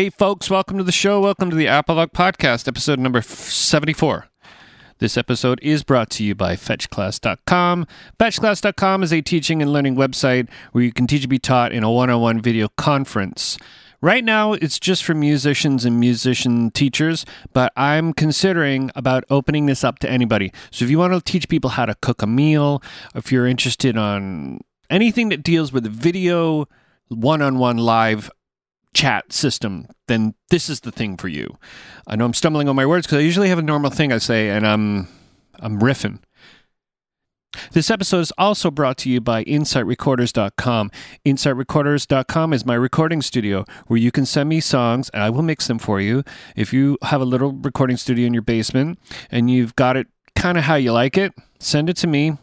Hey, folks, welcome to the show. Welcome to the Apologue Podcast, episode number 74. This episode is brought to you by FetchClass.com. FetchClass.com is a teaching and learning website where you can teach and be taught in a one on one video conference. Right now, it's just for musicians and musician teachers, but I'm considering about opening this up to anybody. So if you want to teach people how to cook a meal, if you're interested on anything that deals with video, one on one live chat system, then this is the thing for you. I know I'm stumbling on my words because I usually have a normal thing I say and I'm I'm riffing. This episode is also brought to you by InsightRecorders.com. InsightRecorders.com is my recording studio where you can send me songs and I will mix them for you. If you have a little recording studio in your basement and you've got it kind of how you like it, send it to me.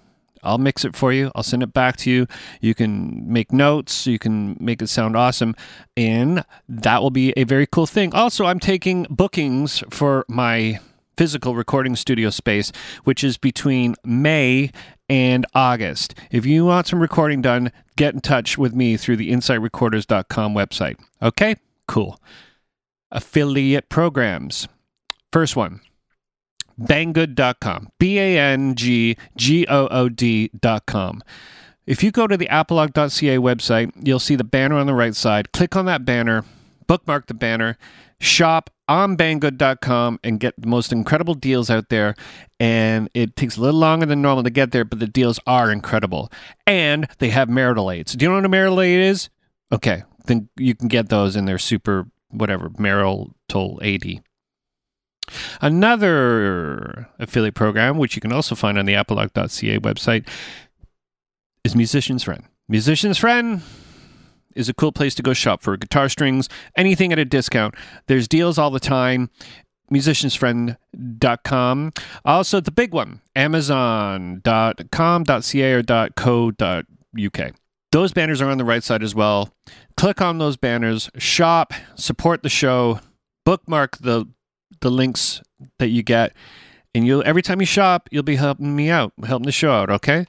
I'll mix it for you. I'll send it back to you. You can make notes. You can make it sound awesome. And that will be a very cool thing. Also, I'm taking bookings for my physical recording studio space, which is between May and August. If you want some recording done, get in touch with me through the insightrecorders.com website. Okay? Cool. Affiliate programs. First one banggood.com. B A N G G O O D.com. If you go to the apologue.ca website, you'll see the banner on the right side. Click on that banner, bookmark the banner, shop on banggood.com and get the most incredible deals out there. And it takes a little longer than normal to get there, but the deals are incredible. And they have marital aids. Do you know what a marital aid is? Okay, then you can get those and they're super, whatever, marital 80. Another affiliate program, which you can also find on the apologue.ca website, is Musician's Friend. Musician's Friend is a cool place to go shop for guitar strings, anything at a discount. There's deals all the time. Musiciansfriend.com. Also, the big one, amazon.com.ca or .co.uk. Those banners are on the right side as well. Click on those banners, shop, support the show, bookmark the the links that you get, and you'll every time you shop, you'll be helping me out, helping the show out. Okay,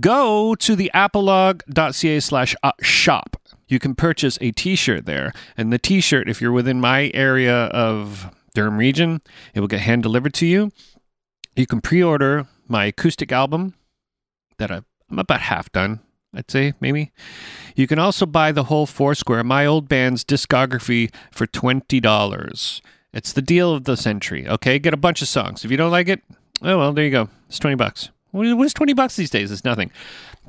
go to the apologue.ca slash uh, shop. You can purchase a T-shirt there, and the T-shirt, if you're within my area of Durham region, it will get hand delivered to you. You can pre-order my acoustic album that I'm about half done. I'd say maybe. You can also buy the whole Foursquare, my old band's discography, for twenty dollars. It's the deal of the century. Okay, get a bunch of songs. If you don't like it, oh well, there you go. It's twenty bucks. What is twenty bucks these days? It's nothing.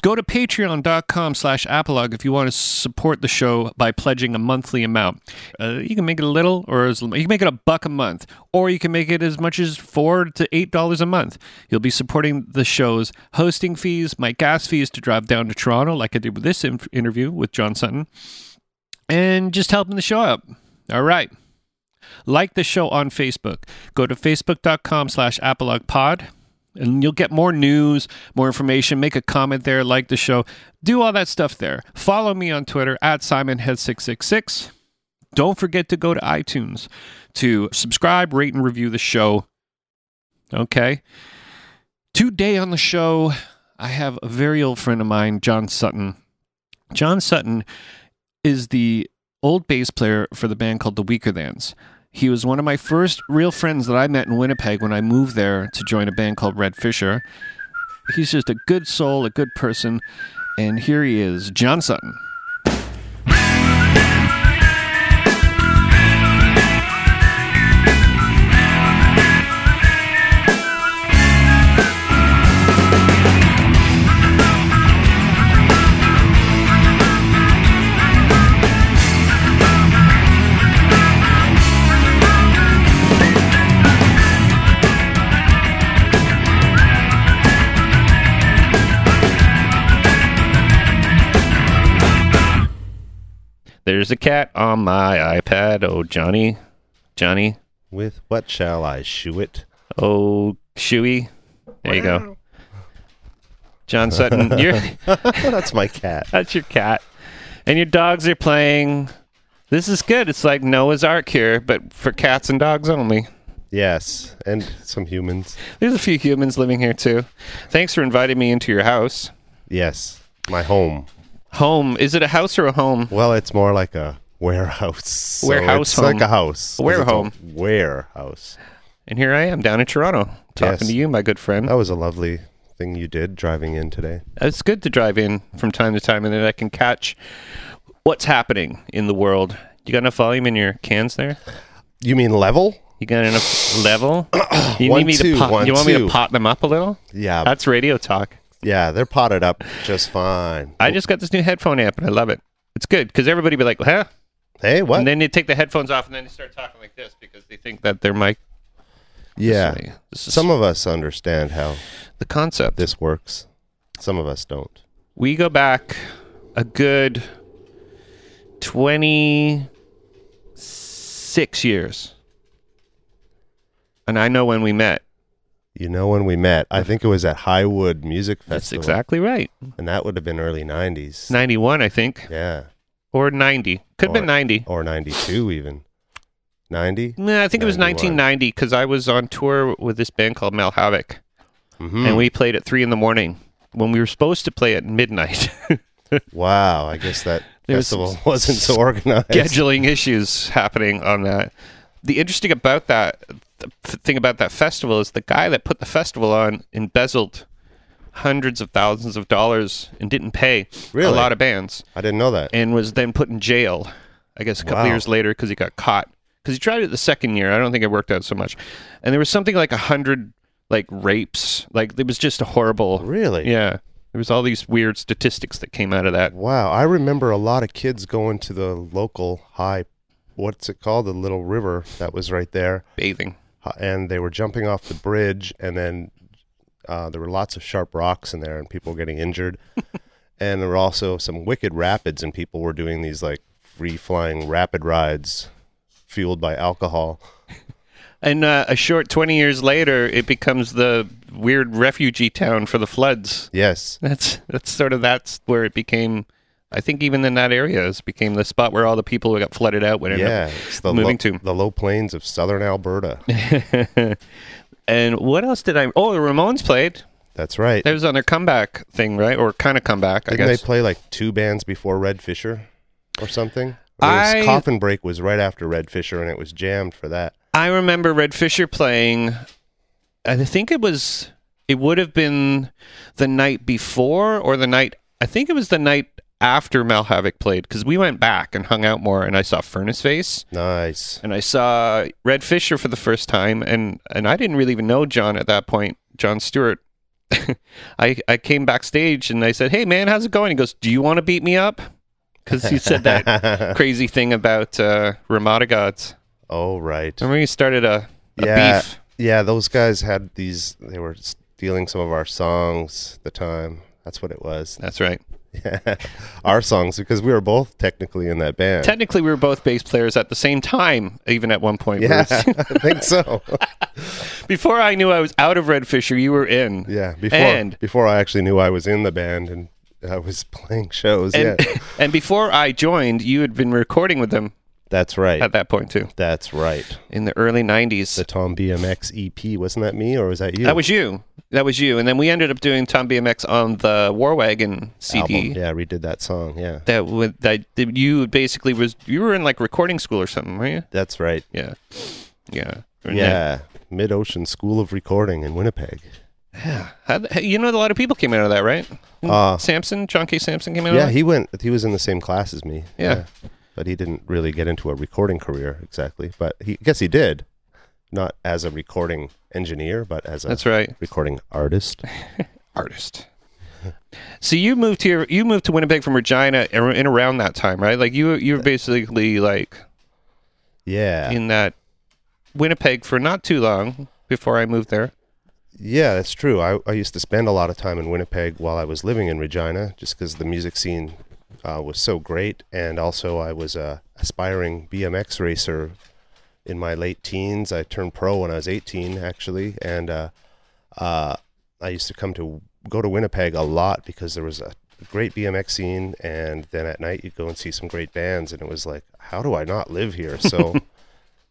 Go to patreon.com slash apologue if you want to support the show by pledging a monthly amount. Uh, you can make it a little, or as, you can make it a buck a month, or you can make it as much as four to eight dollars a month. You'll be supporting the show's hosting fees, my gas fees to drive down to Toronto, like I did with this in- interview with John Sutton, and just helping the show out. All right. Like the show on Facebook. Go to facebook.com slash apologuepod and you'll get more news, more information. Make a comment there, like the show. Do all that stuff there. Follow me on Twitter at SimonHead666. Don't forget to go to iTunes to subscribe, rate, and review the show. Okay. Today on the show, I have a very old friend of mine, John Sutton. John Sutton is the old bass player for the band called the Weaker Weakerthans. He was one of my first real friends that I met in Winnipeg when I moved there to join a band called Red Fisher. He's just a good soul, a good person, and here he is, John Sutton. There's a cat on my iPad. Oh, Johnny. Johnny. With what shall I shoe it? Oh, Shoey. There you go. John Sutton. You're That's my cat. that's your cat. And your dogs are playing. This is good. It's like Noah's Ark here, but for cats and dogs only. Yes, and some humans. There's a few humans living here too. Thanks for inviting me into your house. Yes, my home. Home. Is it a house or a home? Well, it's more like a warehouse. So Warehouse it's like a house. 'cause Ware a home. Warehouse. And here I am down in Toronto talking Yes. to you, my good friend. That was a lovely thing you did driving in today. It's good to drive in from time to time and then I can catch what's happening in the world. You got enough volume in your cans there? You mean level? You got enough level? You One, need me two, to pot, one, you want me to pot them up a little? Yeah, That's radio talk. Yeah, they're potted up just fine. I just got this new headphone amp and I love it. It's good because everybody be like, huh? hey, what? And then you take the headphones off and then you start talking like this because they think that their mic. yeah, This, way. this is some of us understand how the concept. this works. Some of us don't. We go back a good 26 years. And I know when we met. You know when we met? I think it was at Highwood Music Festival. That's exactly right. and that would have been early '90s. 91, I think. Yeah, Or 90. Could have been 90. or '92 even. '90. Nah, I think it was 1990 because I was on tour with this band called Malhavoc. hmm And we played at 3 in the morning when we were supposed to play at midnight. wow, I guess that There festival some wasn't so organized. scheduling issues happening on that. The interesting about that thing about that festival is the guy that put the festival on embezzled hundreds of thousands of dollars and didn't pay Really? a lot of bands I didn't know that. and was then put in jail. I guess a couple Wow. years later because he got caught because he tried it the second year. I don't think it worked out so much, and there was something like a hundred like rapes. Like it was just a horrible. Really? Yeah, there was all these weird statistics that came out of that. Wow, I remember a lot of kids going to the local high, what's it called, the little river that was right there, Bathing. And they were jumping off the bridge, and then uh, there were lots of sharp rocks in there, and people were getting injured, and there were also some wicked rapids, and people were doing these like free flying rapid rides, fueled by alcohol. And uh, a short 20 years later, it becomes the weird refugee town for the floods. Yes, That's that's sort of that's where it became. I think even in that area, it became the spot where all the people who got flooded out end yeah, the moving lo- to. the low plains of southern Alberta. and what else did I? Oh, the Ramones played. That's right. That was on their comeback thing, right? Or kind of comeback, I Didn't guess. they play like two bands before Red Fisher or something? I mean, I- Coffin Break was right after Red Fisher, and it was jammed for that. I remember Red Fisher playing. I think it was. It would have been the night before or the night. I think it was the night after Malhavoc played because we went back and hung out more, and I saw Furnace Face Nice. and I saw Red Fisher for the first time, and and I didn't really even know John at that point, John Stewart. I I came backstage and I said, "Hey man, how's it going?" He goes, "Do you want to beat me up?" Because he said that crazy thing about uh, Ramada Gods. oh right. Remember, he started a, a Yeah. beef. Yeah, those guys had these. They were stealing some of our songs at the time. That's what it was. That's right. Yeah, our songs because we were both technically in that band. Technically, we were both bass players at the same time, even at one point. yeah, I think so. Before I knew I was out of Red Fisher, you were in. Yeah, before And- before I actually knew I was in the band and I was playing shows. And, yeah, and before I joined, you had been recording with them that's right. at that point too, That's right. in the early '90s. The Tom BMX EP wasn't that me or was that you? That was you. That was you. And then we ended up doing Tom BMX on the War Wagon CD. album. Yeah, redid that song. Yeah, That would that you basically was you were in like recording school or something, were you? that's right. Yeah, yeah, Yeah, Mid Ocean School of Recording in Winnipeg. yeah. How, you know, a lot of people came out of that, right? Uh, Samson, John K. Samson came out. yeah, of that? he went. He was in the same class as me. Yeah. but he didn't really get into a recording career exactly. But he, I guess he did, not as a recording engineer, but as a that's right. recording artist. Artist. So you moved here. You moved to Winnipeg from Regina in around that time, right? Like you, you were basically like Yeah, in that Winnipeg for not too long before I moved there. yeah, that's true. I, I used to spend a lot of time in Winnipeg while I was living in Regina, just because the music scene uh, was so great, and also I was a aspiring BMX racer in my late teens. I turned pro when I was 18, actually, and uh, uh, I used to come to go to Winnipeg a lot because there was a great BMX scene, and then at night you'd go and see some great bands, and it was like, how do I not live here? So.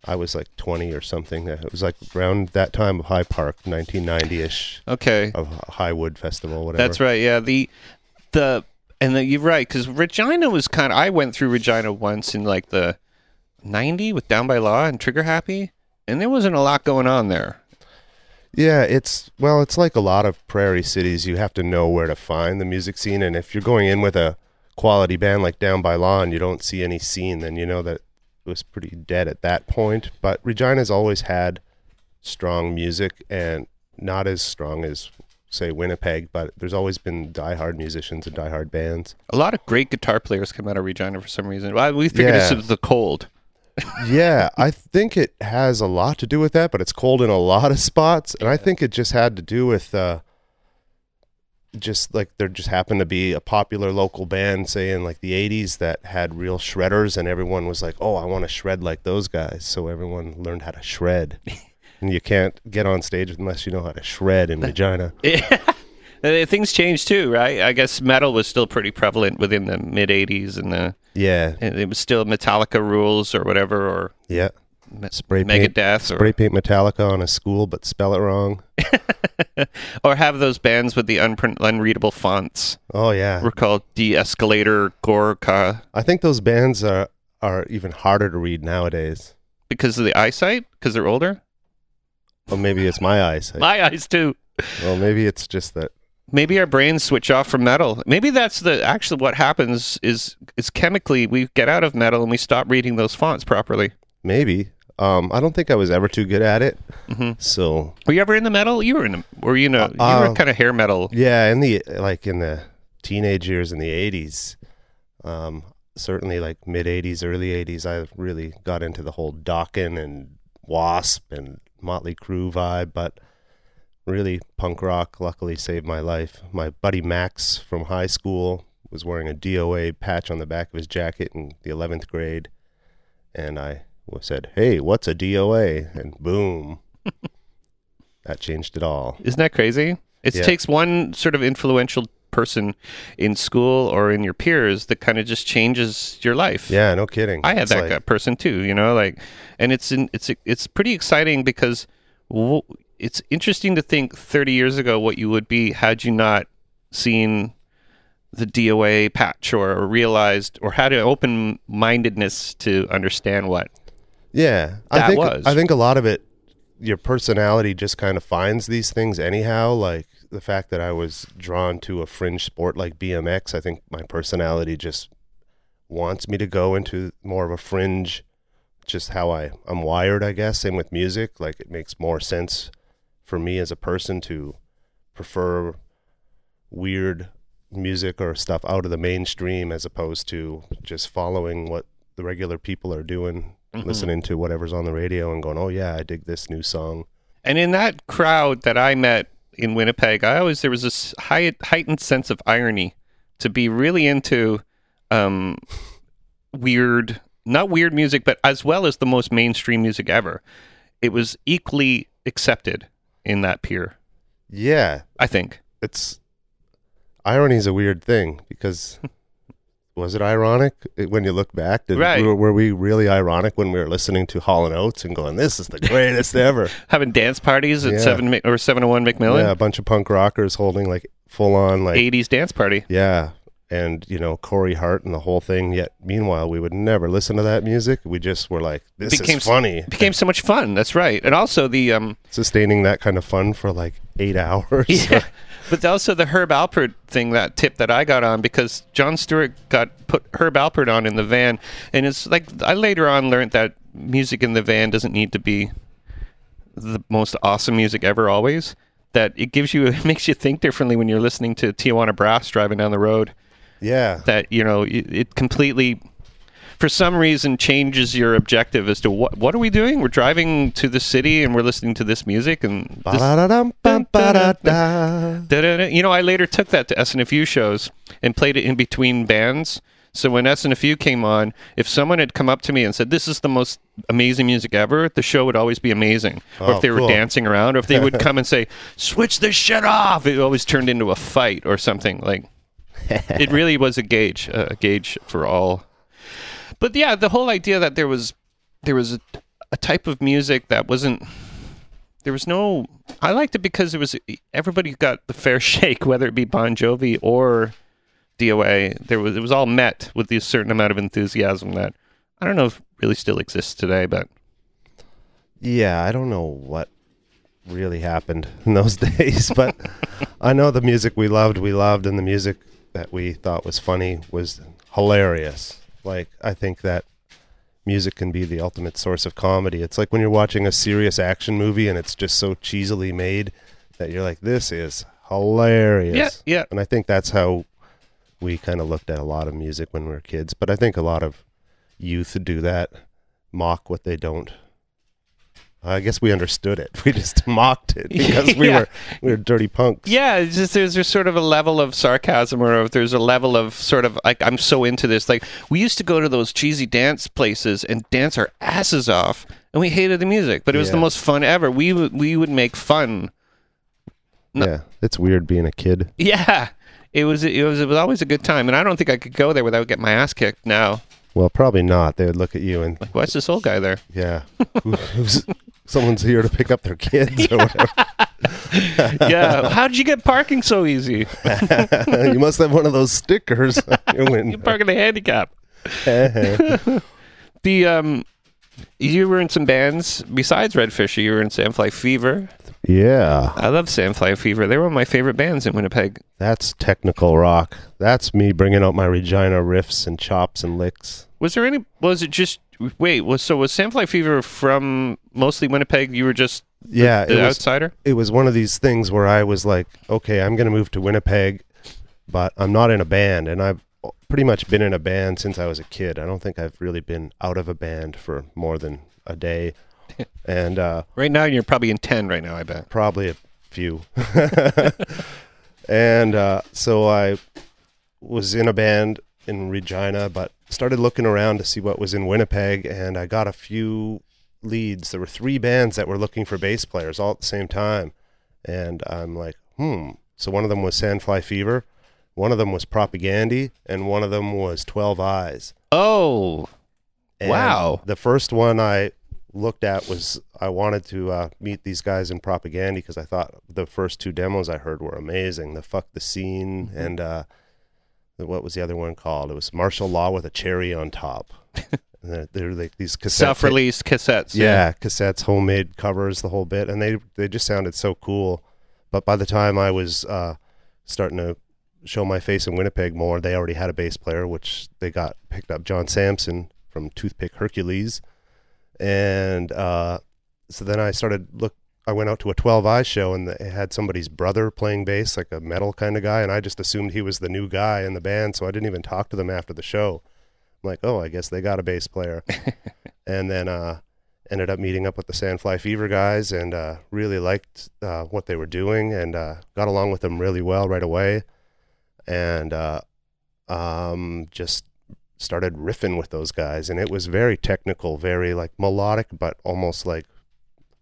I was like 20 or something. It was like around that time of High Park, 1990 ish, Okay, of Highwood Festival, whatever. that's right. Yeah, the the And then you're right because Regina was kind of. I went through Regina once in like the '90 with Down by Law and Trigger Happy, and there wasn't a lot going on there. Yeah, it's well, it's like a lot of prairie cities. You have to know where to find the music scene, and if you're going in with a quality band like Down by Law and you don't see any scene, then you know that it was pretty dead at that point. But Regina's always had strong music, and not as strong as say Winnipeg, but there's always been diehard musicians and diehard bands. A lot of great guitar players come out of Regina for some reason. Well, we figured Yeah. this was the cold. Yeah, I think it has a lot to do with that, but it's cold in a lot of spots, and I think it just had to do with uh, just like there just happened to be a popular local band, say in like the '80s, that had real shredders, and everyone was like, "Oh, I want to shred like those guys," so everyone learned how to shred. and you can't get on stage unless you know how to shred in Regina. Uh, Things changed too, right? I guess metal was still pretty prevalent within the mid '80s, and the Yeah, and it was still Metallica rules or whatever, or yeah. Me- Spray paint, Megadeth, or spray paint Metallica on a school, but spell it wrong. or have those bands with the unprint, unreadable fonts. Oh yeah, We're called De-Escalator, Gorka, I think those bands are are even harder to read nowadays. because of the eyesight, because they're older. Well, maybe it's my eyesight. My eyes too. well, maybe it's just that. Maybe our brains switch off from metal. Maybe that's the actually what happens is is chemically we get out of metal and we stop reading those fonts properly. Maybe. Um, I don't think I was ever too good at it. Mhm. So Were you ever in the metal? You were in. A, were you a, you were Uh, kind of hair metal. yeah, in the like in the teenage years in the '80s, um, certainly like mid '80s, early '80s, I really got into the whole Dokken and Wasp and Motley Crue vibe. But really, punk rock luckily saved my life. My buddy Max from high school was wearing a DOA patch on the back of his jacket in the 11th grade, and I said, "Hey, what's a DOA?" And boom, that changed it all. Isn't that crazy? It Yeah. takes one sort of influential person in school or in your peers that kind of just changes your life. Yeah, no kidding. I had It's that like- person too, you know, like, and it's in, it's it's pretty exciting because w- it's interesting to think 30 years ago what you would be had you not seen the DOA patch or realized or had an open mindedness to understand what. Yeah, I think was. I think a lot of it, your personality just kind of finds these things anyhow. Like the fact that I was drawn to a fringe sport like BMX, I think my personality just wants me to go into more of a fringe. Just how I I'm wired, I guess. Same with music. Like it makes more sense for me as a person to prefer weird music or stuff out of the mainstream as opposed to just following what the regular people are doing listening to whatever's on the radio and going, "Oh yeah, I dig this new song." And in that crowd that I met in Winnipeg, I always there was this high, heightened sense of irony to be really into um, weird, not weird music, but as well as the most mainstream music ever. It was equally accepted in that peer, Yeah, I think. it's irony's a weird thing because was it ironic when you look back? Did, Right. were, were we really ironic when we were listening to Hall and Oates and going, "This is the greatest ever"? Having dance parties at Yeah. seven or seven hundred one Yeah, a bunch of punk rockers holding like full on like eighties dance party. yeah, and you know Corey Hart and the whole thing. Yet meanwhile, we would never listen to that music. We just were like, "This Became is funny." It became so much fun. That's right, and also the um, Sustaining that kind of fun for like eight hours. Yeah. But also the Herb Alpert thing, that tip that I got on because John Stewart got put Herb Alpert on in the van, and it's like I later on learned that music in the van doesn't need to be the most awesome music ever. Always that it gives you, it makes you think differently when you're listening to Tijuana Brass driving down the road. Yeah. That you know it, it completely. For some reason, changes your objective as to what what are we doing? We're driving to the city and we're listening to this music and this. You know, I later took that to SNFU shows and played it in between bands. So when SNFU came on, if someone had come up to me and said, "This is the most amazing music ever," the show would always be amazing. or Oh, if they were cool. dancing around, or if they would come and say, "Switch this shit off," it always turned into a fight or something. Like it really was a gauge, a gauge for all. But yeah, the whole idea that there was there was a, a type of music that wasn't there was no I liked it because it was everybody got the fair shake, whether it be Bon Jovi or DOA, there was it was all met with a certain amount of enthusiasm that I don't know if really still exists today, but Yeah, I don't know what really happened in those days, but I know the music we loved, we loved, and the music that we thought was funny was hilarious. Like, I think that music can be the ultimate source of comedy. It's like when you're watching a serious action movie and it's just so cheesily made that you're like, this is hilarious. yeah, yeah. And I think that's how we kind of looked at a lot of music when we were kids. But I think a lot of youth do that, mock what they don't. I guess we understood it. We just mocked it because we Yeah. were we were dirty punks. Yeah, it's just there's there's sort of a level of sarcasm, or there's a level of sort of like I'm so into this. Like we used to go to those cheesy dance places and dance our asses off, and we hated the music, but it was the most fun ever. We would we would make fun. No. Yeah, it's weird being a kid. Yeah, it was it was it was always a good time, and I don't think I could go there without getting my ass kicked. Now, Well, probably not. They would look at you and like, why's this old guy there? yeah, who's someone's here to pick up their kids or whatever. Yeah, how did you get parking so easy? you must have one of those stickers on your You window. park in the handicap. The um, you were in some bands besides Redfish. You were in Sandfly Fever. yeah, I love Sandfly Fever. They were one of my favorite bands in Winnipeg. that's technical rock. That's me bringing out my Regina riffs and chops and licks. Was there any? Was it just? Wait, was so was Sandfly Fever from mostly Winnipeg? You were just Yeah, the it was outsider. it was one of these things where I was like, okay, I'm going to move to Winnipeg, but I'm not in a band. And I've pretty much been in a band since I was a kid. I don't think I've really been out of a band for more than a day. and uh, Right now, you're probably in ten. Right now, I bet. probably a few. and uh, so I was in a band in Regina, but started looking around to see what was in Winnipeg, and I got a few leads. There were three bands that were looking for bass players all at the same time, and I'm like, hmm. So one of them was Sandfly Fever, one of them was Propagandhi, and one of them was Twelve Eyes. Oh, And Wow. The first one I looked at was I wanted to uh, meet these guys in Propagandhi because I thought the first two demos I heard were amazing. The Fuck the Scene Mm-hmm. and uh, the, what was the other one called? It was Martial Law with a Cherry on Top. they're, they're like these cassette self-released cassettes. yeah, cassettes, homemade covers, the whole bit, and they they just sounded so cool. But by the time I was uh, starting to show my face in Winnipeg more, they already had a bass player, which they got picked up John Samson from Toothpick Hercules, and uh, so then I started look. I went out to a 12 Eye show and they had somebody's brother playing bass, like a metal kind of guy, and I just assumed he was the new guy in the band, so I didn't even talk to them after the show. I'm like, oh, I guess they got a bass player, and then uh, ended up meeting up with the Sandfly Fever guys and uh, really liked uh, what they were doing and uh, got along with them really well right away, and uh, um, just started riffing with those guys, and it was very technical, very like melodic, but almost like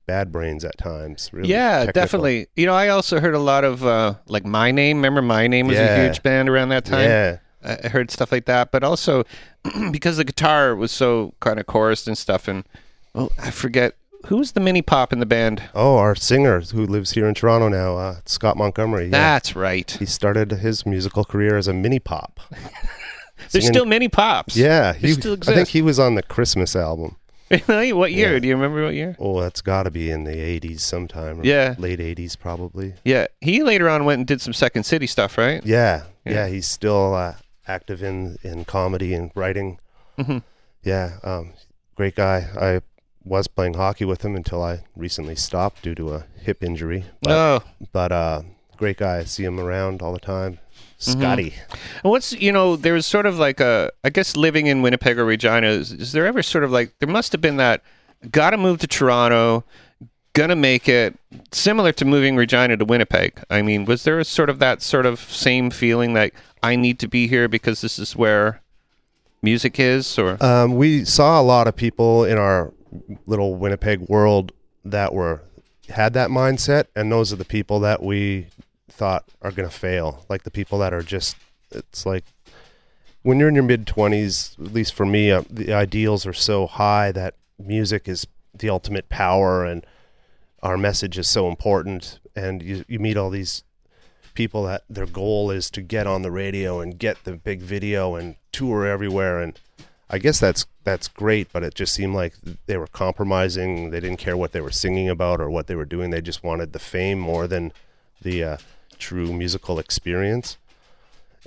Bad Brains at times. Really yeah, technical. definitely. You know, I also heard a lot of uh, like My Name. Remember My Name was a huge band around that time. Yeah, I I heard stuff like that, but also because the guitar was so kind of chorused and stuff. And well, I forget who was the mini pop in the band. Oh, our singer who lives here in Toronto now, uh, Scott Montgomery. Yeah. That's right. He started his musical career as a mini pop. There's still mini pops. Yeah, he, still I think he was on the Christmas album. Really? what year? Yeah. Do you remember what year? Oh, that's got to be in the 80s sometime. Yeah. Late 80s, probably. Yeah, he later on went and did some Second City stuff, right? Yeah. Yeah. Yeah. he's still uh, active in, in comedy and writing. Mhm. Yeah. Um, great guy. I was playing hockey with him until I recently stopped due to a hip injury. But, Oh, but uh, great guy. I see him around all the time. Mm-hmm. Scotty. And what's you know there's sort of like a I guess living in Winnipeg or Regina is, is there ever sort of like there must have been that got to move to Toronto gonna make it similar to moving Regina to Winnipeg I mean was there a sort of that sort of same feeling that I need to be here because this is where music is or Um, we saw a lot of people in our little Winnipeg world that were had that mindset, and those are the people that we thought are going to fail. Like the people that are just, it's like when you're in your mid twenties. At least for me, uh, the ideals are so high that music is the ultimate power, and our message is so important. And you you meet all these people that their goal is to get on the radio and get the big video and tour everywhere and I guess that's that's great, but it just seemed like they were compromising. They didn't care what they were singing about or what they were doing. They just wanted the fame more than the uh, true musical experience.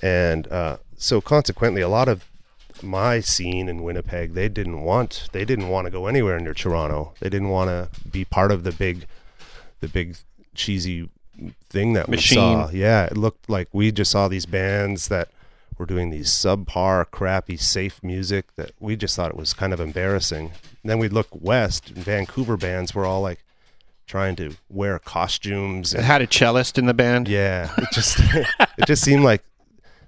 And uh, so, consequently, a lot of my scene in Winnipeg, they didn't want they didn't want to go anywhere near Toronto. They didn't want to be part of the big, the big cheesy thing that Machine. we saw. Yeah, it looked like we just saw these bands that were doing these subpar, crappy, safe music that we just thought it was kind of embarrassing. And then we'd look west, and Vancouver bands were all like trying to wear costumes. It had a cellist in the band. yeah, it just it just seemed like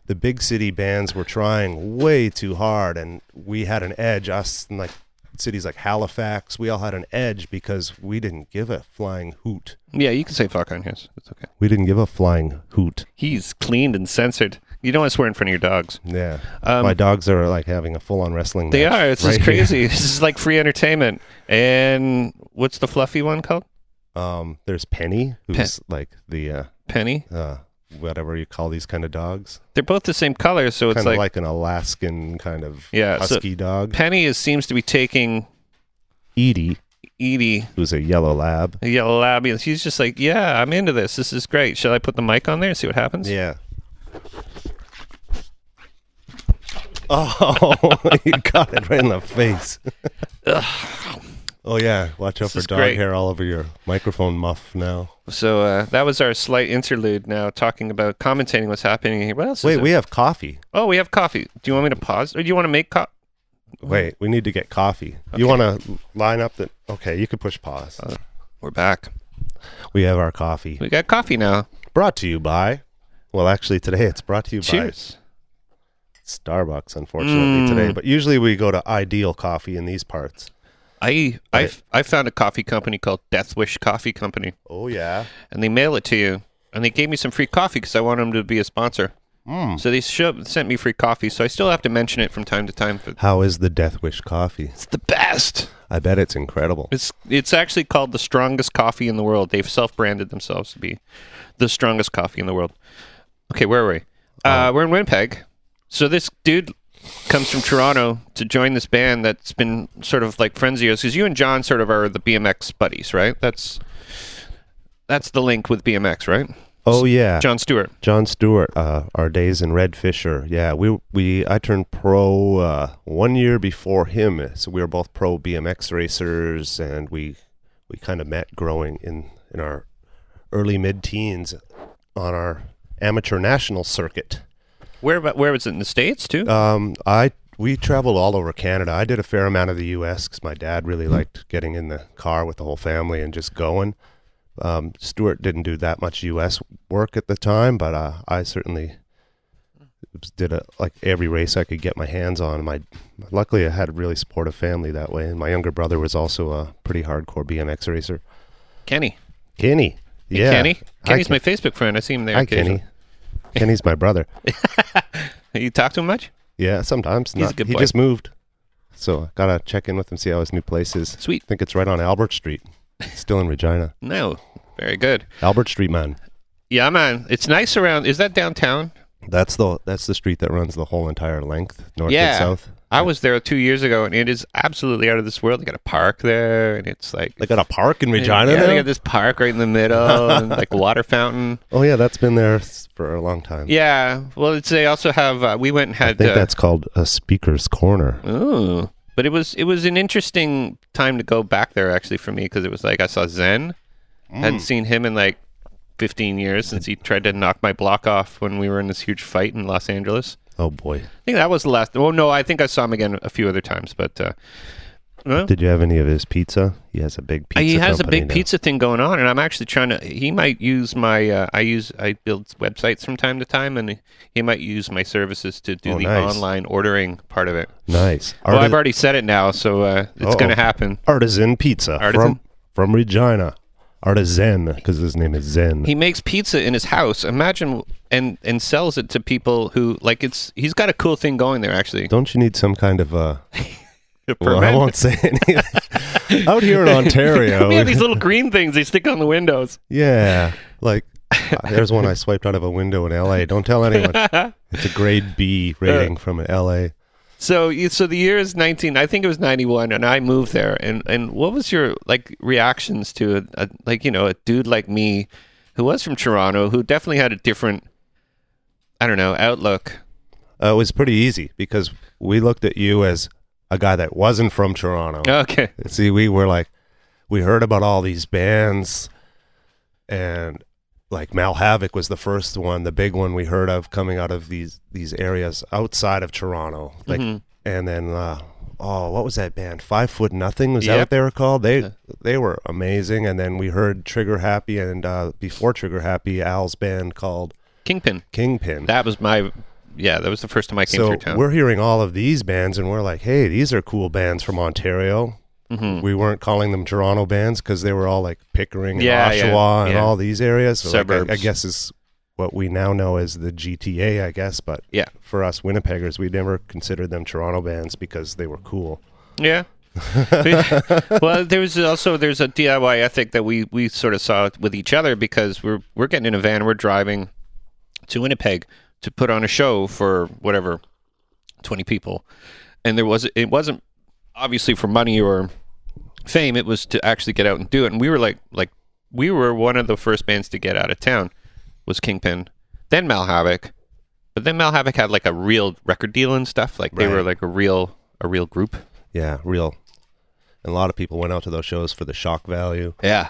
the big city bands were trying way too hard, and we had an edge. Us in like cities like Halifax, we all had an edge because we didn't give a flying hoot. Yeah, you can say fuck on his. It's okay. We didn't give a flying hoot. He's cleaned and censored. You don't want to swear in front of your dogs. Yeah, Um, my dogs are like having a full-on wrestling. They match are. It's right just here. crazy. this is like free entertainment. And what's the fluffy one called? Um, there's Penny, who's like the uh, Penny. uh, whatever you call these kind of dogs, They're both the same color, so it's kind of like, like, an Alaskan kind of Yeah, so- husky dog. Penny is seems to be taking Edie, Edie, who's a yellow lab. a yellow lab. She's just like, yeah, I'm into this. This is great. Shall I put the mic on there and see what happens? Yeah. Oh, you got it right in the face. oh yeah, watch out This for is dog great. hair all over your microphone muff now. So uh, that was our slight interlude. Now talking about commentating what's happening here. What else? is Wait, there? we have coffee. oh, we have coffee. Do you want me to pause, or do you want to make coffee? Wait, we need to get coffee. You want to line up the? Okay, you can push pause. We're back. We have our coffee. We got coffee now. Brought to you by. Well, actually, today it's brought to you Cheers. Starbucks, unfortunately Mm. today. But usually we go to Ideal Coffee in these parts. I I Right. I found a coffee company called Death Wish Coffee Company, Oh yeah. and they mail it to you, and they gave me some free coffee because I wanted them to be a sponsor. Mm. So they sho- sent me free coffee, so I still have to mention it from time to time. For, How is the Death Wish coffee? it's the best. I bet it's incredible. It's it's actually called the strongest coffee in the world. They've self-branded themselves to be the strongest coffee in the world. Okay, where are we? Uh, we're in Winnipeg. So this dude comes from Toronto to join this band that's been sort of like friends of yours because you and John sort of are the BMX buddies, right? That's that's the link with BMX, right? Oh yeah, John Stewart. John Stewart, uh, our days in Red Fisher. Yeah, we we I turned pro uh, one year before him, so we were both pro BMX racers, and we we kind of met growing in in our early mid teens on our amateur national circuit. Where about where was it in the states too? Um, I we traveled all over Canada. I did a fair amount of the U.S. because my dad really liked getting in the car with the whole family and just going. Um, Stuart didn't do that much U.S. work at the time, but uh, I certainly did a, like every race I could get my hands on. My luckily I had a really supportive family that way, and my younger brother was also a pretty hardcore BMX racer. Kenny. Kenny, Hey, yeah, Kenny. Hi, Kenny's Ken- my Facebook friend. I see him there. Hi. Kenny. Kenny's my brother. You talk to him much? Yeah, sometimes. He's a not. good he boy. just moved, so I gotta check in with him, see how his new place is. Sweet. I think it's right on Albert Street. Still in Regina. No. Very good. Albert Street, man. Yeah, man. It's nice around. Is that downtown? That's the that's the street that runs the whole entire length, north Yeah. and south. I was there two years ago, and it is absolutely out of this world. They got a park there, and it's like They got a park in Regina Yeah, now. they got this park right in the middle, and like water fountain. oh yeah, that's been there for a long time. Yeah. Well, it's they also have. Uh, we went and had. I think uh, that's called a speaker's corner. Ooh. But it was it was an interesting time to go back there actually for me because it was like I saw Zen. Hadn't seen him in like 15 years since he tried to knock my block off when we were in this huge fight in Los Angeles. Oh boy, I think that was the last. Oh no, I think I saw him again a few other times, but uh, well, did you have any of his pizza? He has a big pizza. he has a big now. pizza thing going on, and I'm actually trying to. He might use my. Uh, I use I build websites from time to time, and he might use my services to do Oh, the nice. online ordering part of it. Nice. Well, I've already said it now, so uh, it's going to happen. artisan pizza Artisan? from from Regina. Artisan because his name is Zen. He makes pizza in his house. Imagine and and sells it to people who like it's. He's got a cool thing going there actually. Don't you need some kind of uh? Well, I won't say anything. Out here in Ontario, we have these little green things they stick on the windows. yeah, like Uh, there's one I swiped out of a window in L.A. Don't tell anyone. It's a grade B rating from an L.A. So, you- so the year is nineteen. I think it was ninety one, and I moved there. And and what was your like reactions to a, a like you know a dude like me, who was from Toronto, who definitely had a different, I don't know, outlook. Uh, it was pretty easy because we looked at you as a guy that wasn't from Toronto. Okay. See, we were like, we heard about all these bands, and like Malhavoc was the first one, the big one we heard of coming out of these these areas outside of Toronto. Like, Mhm. and then uh, oh, what was that band? Five Foot Nothing was that what they were called? They Yeah. they were amazing. And then we heard Trigger Happy, and uh, before Trigger Happy, Al's band called Kingpin. Kingpin. That was my, yeah, that was the first time I came so through town. we're hearing all of these bands, and we're like, hey, these are cool bands from Ontario. Mhm. We weren't calling them Toronto bands because they were all like Pickering and Yeah, yeah, Oshawa and yeah. all these areas. So like, I- I, guess is what we now know as the GTA, I guess. But Yeah. for us Winnipeggers, we never considered them Toronto bands because they were cool. Yeah. well, there was also there's a DIY ethic that we we sort of saw with each other because we're we're getting in a van, we're driving to Winnipeg to put on a show for whatever twenty people, and there was it wasn't obviously for money or fame. It was to actually get out and do it, and we were like like we were one of the first bands to get out of town was Kingpin, then Malhavoc, but then Malhavoc had like a real record deal and stuff. Like they Right. were like a real a real group. Yeah, real. And a lot of people went out to those shows for the shock value. Yeah.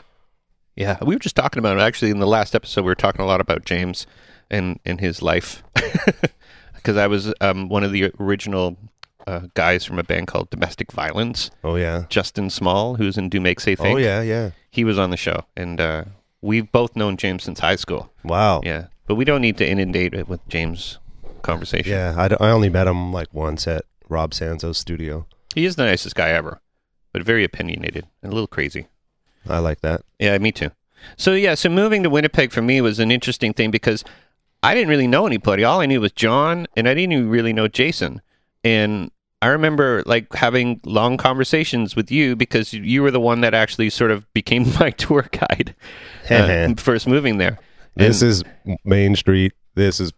Yeah. We were just talking about it. Actually, in the last episode, we were talking a lot about James and, and his life. Because I was um, one of the original uh, guys from a band called Domestic Violence. Oh yeah. Justin Small, who's in Do Make Say Think. Oh yeah, yeah. He was on the show. And uh, we've both known James since high school. Wow. Yeah. But we don't need to inundate it with James' conversation. Yeah, I, d- I only met him like once at Rob Sanzo's studio. He is the nicest guy ever, but very opinionated and a little crazy. I like that. Yeah, me too. So yeah, so moving to Winnipeg for me was an interesting thing because I didn't really know anybody. All I knew was John, and I didn't even really know Jason. And I remember like having long conversations with you because you were the one that actually sort of became my tour guide uh, first moving there. This is Main Street. This is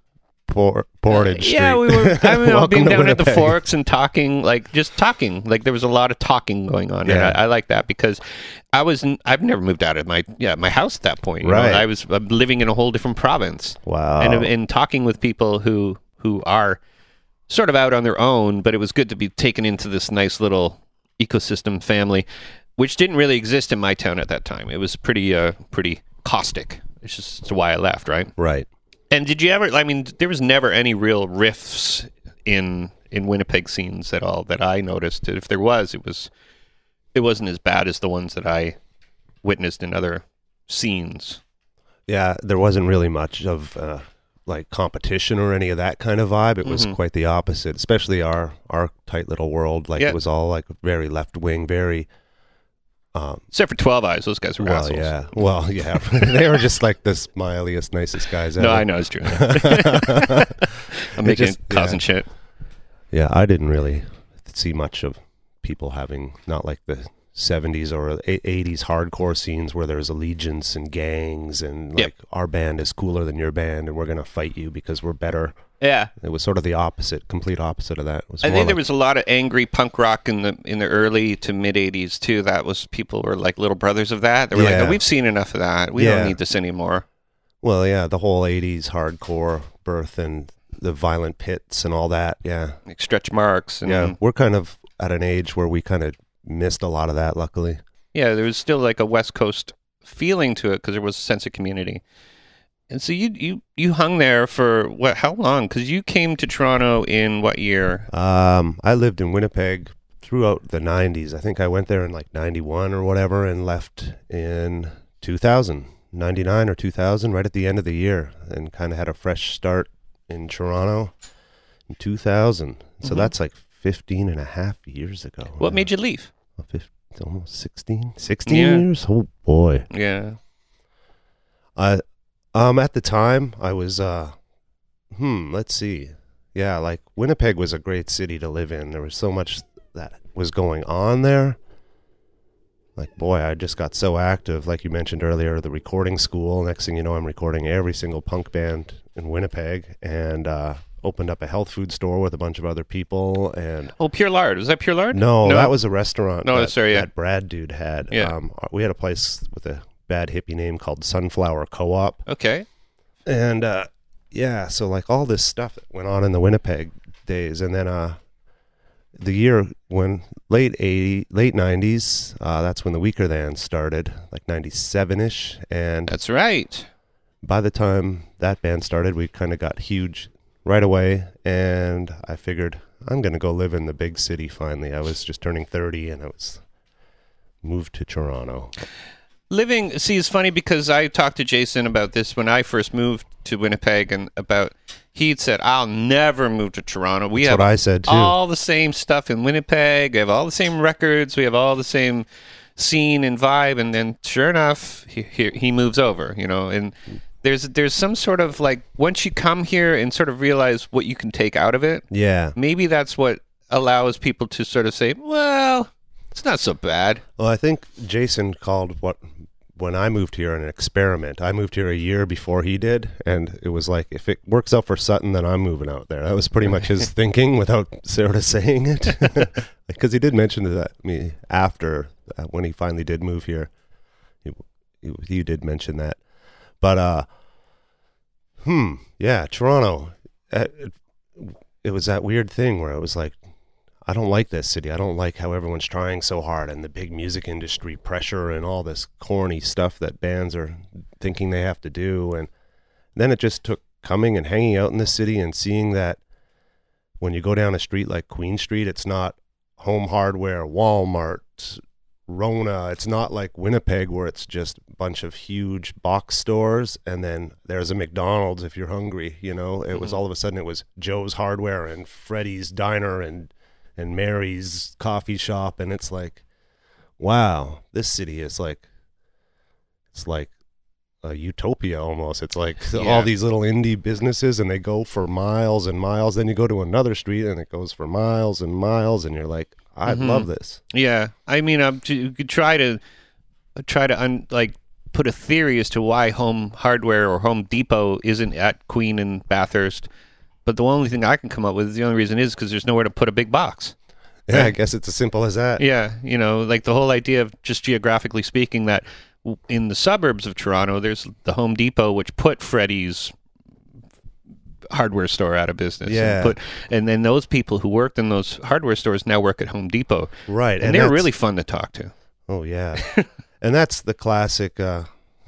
Por- Portage Street. Yeah, we were. I mean, being down at the forks and talking, like just talking. Like there was a lot of talking going on, and Yeah. I, I like that because I was. I've never moved out of my yeah my house at that point. you know. Right. I was uh, living in a whole different province, Wow. and and talking with people who who are sort of out on their own. But it was good to be taken into this nice little ecosystem family, which didn't really exist in my town at that time. It was pretty uh pretty caustic. It's just why I left, right? right. And did you ever? I mean, there was never any real riffs in in Winnipeg scenes at all that I noticed. If there was, it was it wasn't as bad as the ones that I witnessed in other scenes. Yeah, there wasn't really much of uh, like competition or any of that kind of vibe. It was Mhm. quite the opposite, especially our our tight little world. Like Yeah. it was all like very left wing, very. Um, Except for Twelve Eyes, those guys were well, assholes. yeah, well, yeah, they were just like the smiliest, nicest guys ever. No, I know it's true. I'm It making just- causing yeah. shit. Yeah, I didn't really see much of people having not like the 70s or 80s hardcore scenes where there's allegiance and gangs and like Yep. our band is cooler than your band and we're going to fight you because we're better. Yeah, It was sort of the opposite, complete opposite of that. I think there was a lot of angry punk rock in the in the early to mid '80s too. That was people were like little brothers of that. They were like, oh, "We've seen enough of that. We Yeah. don't need this anymore." well, yeah, the whole 80s hardcore birth and the violent pits and all that. Yeah. Like stretch marks and Yeah. We're kind of at an age where we kind of missed a lot of that, luckily. yeah, there was still like a West Coast feeling to it because there was a sense of community. And so you you you hung there for what? How long? Because you came to Toronto in what year? Um, I lived in Winnipeg throughout the 90s. I think I went there in like 91 or whatever and left in 2000, 99 or 2000, right at the end of the year, and kind of had a fresh start in Toronto in 2000. So Mhm. that's like 15 and a half years ago. What made you leave? you? Fif- almost 16? 16 Yeah. years? Oh, boy. Yeah, I um at the time I was uh hmm, let's see. Yeah, like Winnipeg was a great city to live in. There was so much that was going on there. like boy, I just got so active. Like you mentioned earlier, the recording school. Next thing you know, I'm recording every single punk band in Winnipeg, and uh, opened up a health food store with a bunch of other people. And Oh, Pure Lard. Was that Pure Lard? no, that was a restaurant. No, that, sorry, yeah. that Brad dude had. Yeah. Um, we had a place with a bad hippie name called Sunflower Co-op, Okay. and uh, yeah, so like all this stuff that went on in the Winnipeg days, and then uh, the year when late eighty, late nineties, uh, that's when the Weaker Than started, like ninety seven ish, and That's right. by the time that band started, we kind of got huge right away, and I figured I'm gonna go live in the big city. Finally, I was just turning thirty, and I was moved to Toronto. Living, see, it's funny because I talked to Jason about this when I first moved to Winnipeg, and about he'd said, "I'll never move to Toronto. We That's have what I said too. all the same stuff in Winnipeg. We have all the same records. We have all the same scene and vibe." And then, sure enough, he he, he moves over. You know, and there's there's some sort of like once you come here and sort of realize what you can take out of it. yeah. Maybe that's what allows people to sort of say, "Well, it's not so bad." Well, I think Jason called what when I moved here an experiment. I moved here a year before he did, and it was like if it works out for Sutton, then I'm moving out there. That was pretty much his thinking without sort of saying it, because he did mention to that me after uh, when he finally did move here. He, he, he did mention that, but uh, hmm, yeah, Toronto. Uh, it, it was that weird thing where it was like I don't like this city. I don't like how everyone's trying so hard and the big music industry pressure and all this corny stuff that bands are thinking they have to do. And then it just took coming and hanging out in the city and seeing that when you go down a street like Queen Street, it's not home hardware, Walmart, Rona. It's not like Winnipeg where it's just a bunch of huge box stores and then there's a McDonald's if you're hungry, you know. It was Mhm. all of a sudden it was Joe's Hardware and Freddy's Diner and and Mary's coffee shop and it's like wow, this city is like it's like a utopia almost. It's like Yeah. all these little indie businesses and they go for miles and miles. Then you go to another street and it goes for miles and miles and you're like, I Mhm. love this. Yeah, I mean, um, to- you could try to try to un, like put a theory as to why Home Hardware or Home Depot isn't at Queen and Bathurst, but the only thing I can come up with is the only reason is because there's nowhere to put a big box. Yeah, I guess it's as simple as that. Yeah, you know, like the whole idea of just geographically speaking that in the suburbs of Toronto, there's the Home Depot, which put Freddy's hardware store out of business. Yeah. And, put, and then those people who worked in those hardware stores now work at Home Depot. Right. And, they're really fun to talk to. Oh yeah, and that's the classic. Uh,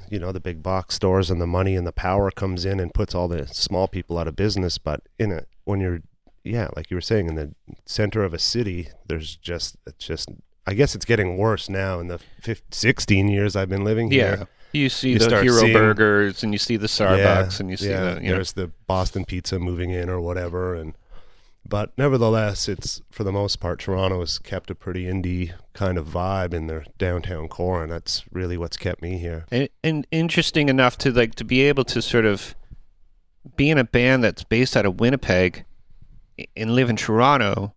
you know, the big box stores and the money and the power comes in and puts all the small people out of business. But in a when you're, yeah, like you were saying, in the center of a city, there's just it's just. I guess it's getting worse now. In the 15, 16 years I've been living here. Yeah. You see You the Hero seeing- Burgers and you see the Starbucks and you see yeah, the you know, there's the Boston Pizza moving in or whatever, and but nevertheless, it's for the most part Toronto has kept a pretty indie kind of vibe in their downtown core, and that's really what's kept me here. and, and interesting enough to like to be able to sort of be in a band that's based out of Winnipeg and live in Toronto.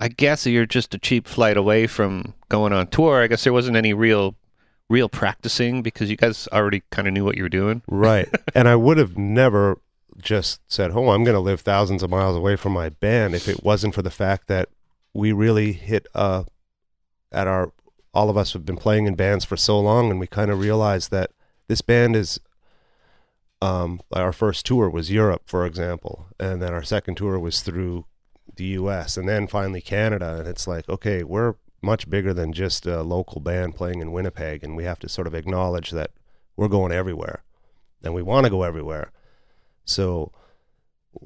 I guess you're just a cheap flight away from going on tour. I guess there wasn't any real real practicing because you guys already kind of knew what you were doing. Right. and I would have never just said, "Oh, I'm going to live thousands of miles away from my band" if it wasn't for the fact that we really hit uh at our all of us have been playing in bands for so long and we kind of realized that this band is um our first tour was Europe, for example, and then our second tour was through the US and then finally Canada and it's like, okay, we're much bigger than just a local band playing in Winnipeg and we have to sort of acknowledge that we're going everywhere and we want to go everywhere. So,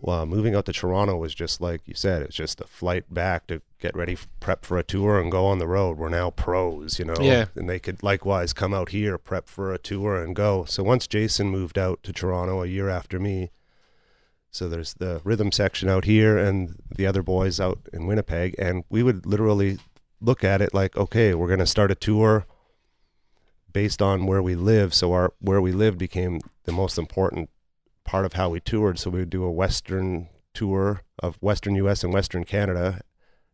uh, moving out to Toronto was just like you said, it's just a flight back to get ready, prep for a tour, and go on the road. We're now pros, you know, Yeah. and they could likewise come out here, prep for a tour, and go. So once Jason moved out to Toronto a year after me, so there's the rhythm section out here and the other boys out in Winnipeg, and we would literally look at it like, okay, we're going to start a tour based on where we live. So our where we live became the most important part of how we toured. So we would do a Western tour of Western U.S. and Western Canada,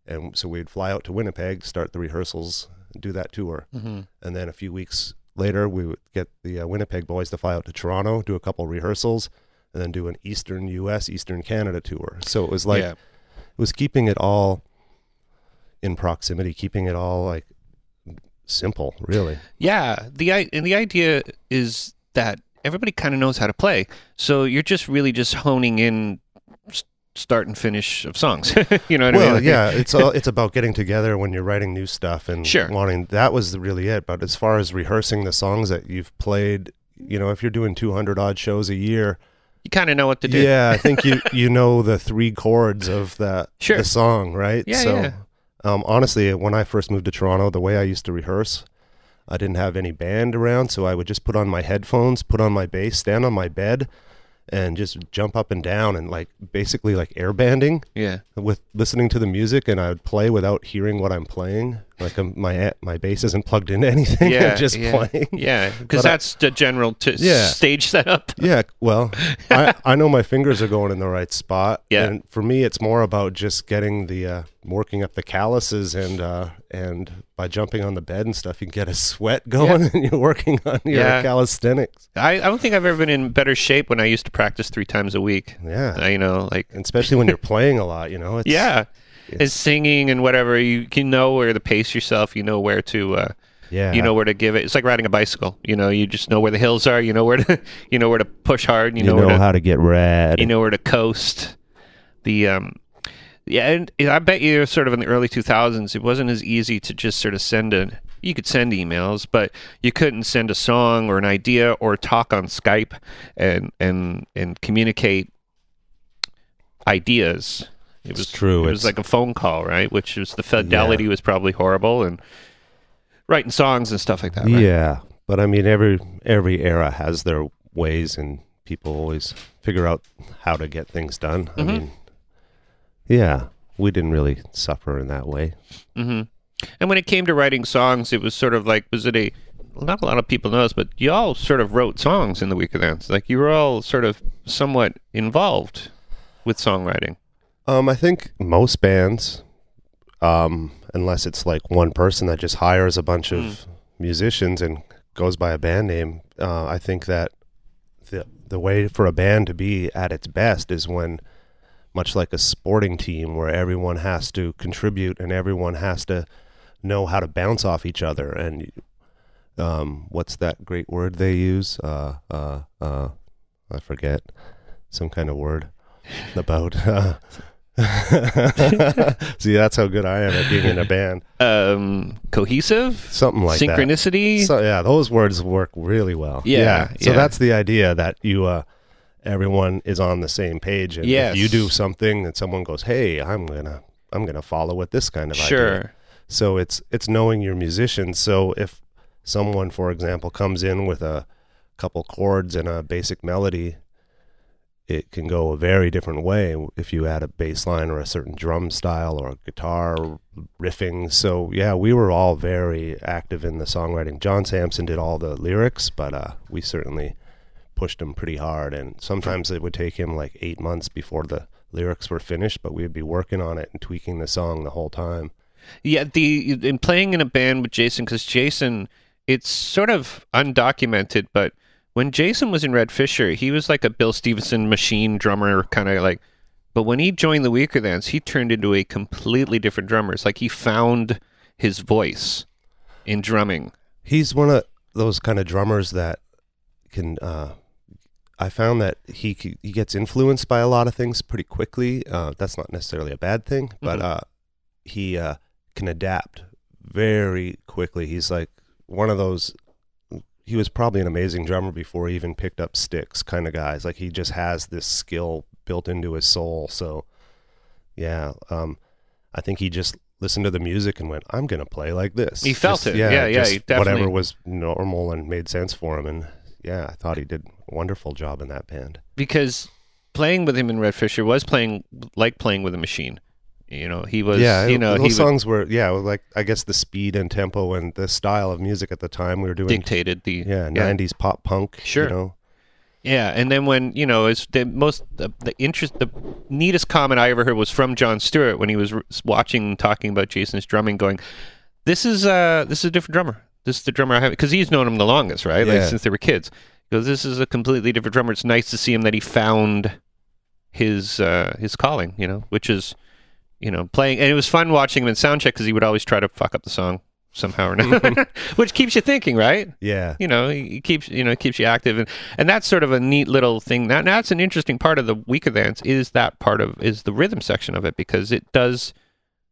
and so we'd fly out to Winnipeg, start the rehearsals do that tour. Mm-hmm. And then a few weeks later, we would get the uh, Winnipeg boys to fly out to Toronto, do a couple rehearsals, and then do an Eastern U.S., Eastern Canada tour. So it was like yeah. it was keeping it all in proximity, keeping it all like simple, really. Yeah, the i- and the idea is that everybody kind of knows how to play, so you're just really just honing in start and finish of songs. you know what I well, mean? yeah, it's all it's about getting together when you're writing new stuff and Sure. wanting. That was really it. But as far as rehearsing the songs that you've played, you know, if you're doing 200 odd shows a year, you kind of know what to do. yeah, I think you you know the three chords of that Sure. the song, right? Yeah, so, yeah. Um, honestly, when I first moved to Toronto, the way I used to rehearse, I didn't have any band around, so I would just put on my headphones, put on my bass, stand on my bed, and just jump up and down and like basically like air banding yeah. with listening to the music, and I would play without hearing what I'm playing. Like um, my my bass isn't plugged into anything, Yeah, just yeah. playing. Yeah, because But I- that's the general t- Yeah. stage setup. Yeah, well, I, I know my fingers are going in the right spot. Yeah. And for me, it's more about just getting the uh, working up the calluses and uh, and by jumping on the bed and stuff, you can get a sweat going and you're working on your Yeah. calisthenics. I, I don't think I've ever been in better shape when I used to practice three times a week. Yeah. Uh, you know, like And especially when you're playing a lot, you know. It's, yeah, it's- and singing and whatever. You can know where to pace yourself. You know where to. Uh, Yeah. you know where to give it. It's like riding a bicycle. You know, you just know where the hills are. You know where to, you know where to push hard. You, you know, know, to, how to get rad. you know where to coast. The um, yeah, and I bet you sort of in the early two thousands, it wasn't as easy to just sort of send a. You could send emails, but you couldn't send a song or an idea or talk on Skype and and and communicate ideas. It It's was true. It was It's- like a phone call, right? Which was the fidelity was probably horrible and writing songs and stuff like that. Right? Yeah, but I mean, every every era has their ways, and people always figure out how to get things done. Mhm. I mean, yeah, we didn't really suffer in that way. hmm And when it came to writing songs, it was sort of like, was it a, not a lot of people know this, but you all sort of wrote songs in the Weakerthans. Like you were all sort of somewhat involved with songwriting. Um, I think most bands, um, unless it's like one person that just hires a bunch of musicians and goes by a band name, uh, I think that the the way for a band to be at its best is when, much like a sporting team, where everyone has to contribute and everyone has to know how to bounce off each other. And um, what's that great word they use? Uh, uh, uh, I forget some kind of word about. See, that's how good I am at being in a band. Um, cohesive, Something like that. synchronicity. So yeah, those words work really well. Yeah, So yeah. that's the idea that you uh everyone is on the same page and Yes. if you do something and someone goes, "Hey, I'm going to I'm to follow with this kind of idea." sure. So it's it's knowing your musicians. So if someone for example comes in with a couple chords and a basic melody, it can go a very different way if you add a bass line or a certain drum style or guitar riffing. So yeah, we were all very active in the songwriting. John Samson did all the lyrics, but uh, we certainly pushed him pretty hard. And sometimes it would take him like eight months before the lyrics were finished, but we'd be working on it and tweaking the song the whole time. Yeah, the in playing in a band with Jason because Jason, it's sort of undocumented, but when Jason was in Red Fisher, he was like a Bill Stevenson machine drummer, kind of like. But when he joined the Weakerthans, he turned into a completely different drummer. It's like he found his voice in drumming. he's one of those kind of drummers that can uh I found that he he gets influenced by a lot of things pretty quickly. Uh, that's not necessarily a bad thing, but Mhm. uh, he uh, can adapt very quickly. He's like one of those. He was probably an amazing drummer before he even picked up sticks, kind of guys. Like he just has this skill built into his soul. So, yeah, um, I think he just listened to the music and went, "I'm gonna play like this." He felt Just- it. Yeah, yeah, definitely- Whatever was normal and made sense for him, and yeah, I thought he did a wonderful job in that band. because playing with him in Red Fisher was playing like playing with a machine. You know, he was. yeah, you know, those songs were yeah, like I guess the speed and tempo and the style of music at the time we were doing. dictated the yeah, '90s pop punk. Sure. you know? Yeah, and then when you know, it's the most the, the interest, the neatest comment I ever heard was from John Stewart when he was r- watching talking about Jason's drumming, going, this is uh this is a different drummer. This is the drummer I have because he's known him the longest, right? Like since they were kids. Because this is a completely different drummer. It's nice to see him that he found his uh his calling, you know, which is you know playing. And it was fun watching him in soundcheck because he would always try to fuck up the song somehow or another, mm-hmm. which keeps you thinking, right? Yeah. you know, he keeps you know keeps you active, and and that's sort of a neat little thing. That that's an interesting part of the Weakerthans is that part of is the rhythm section of it because it does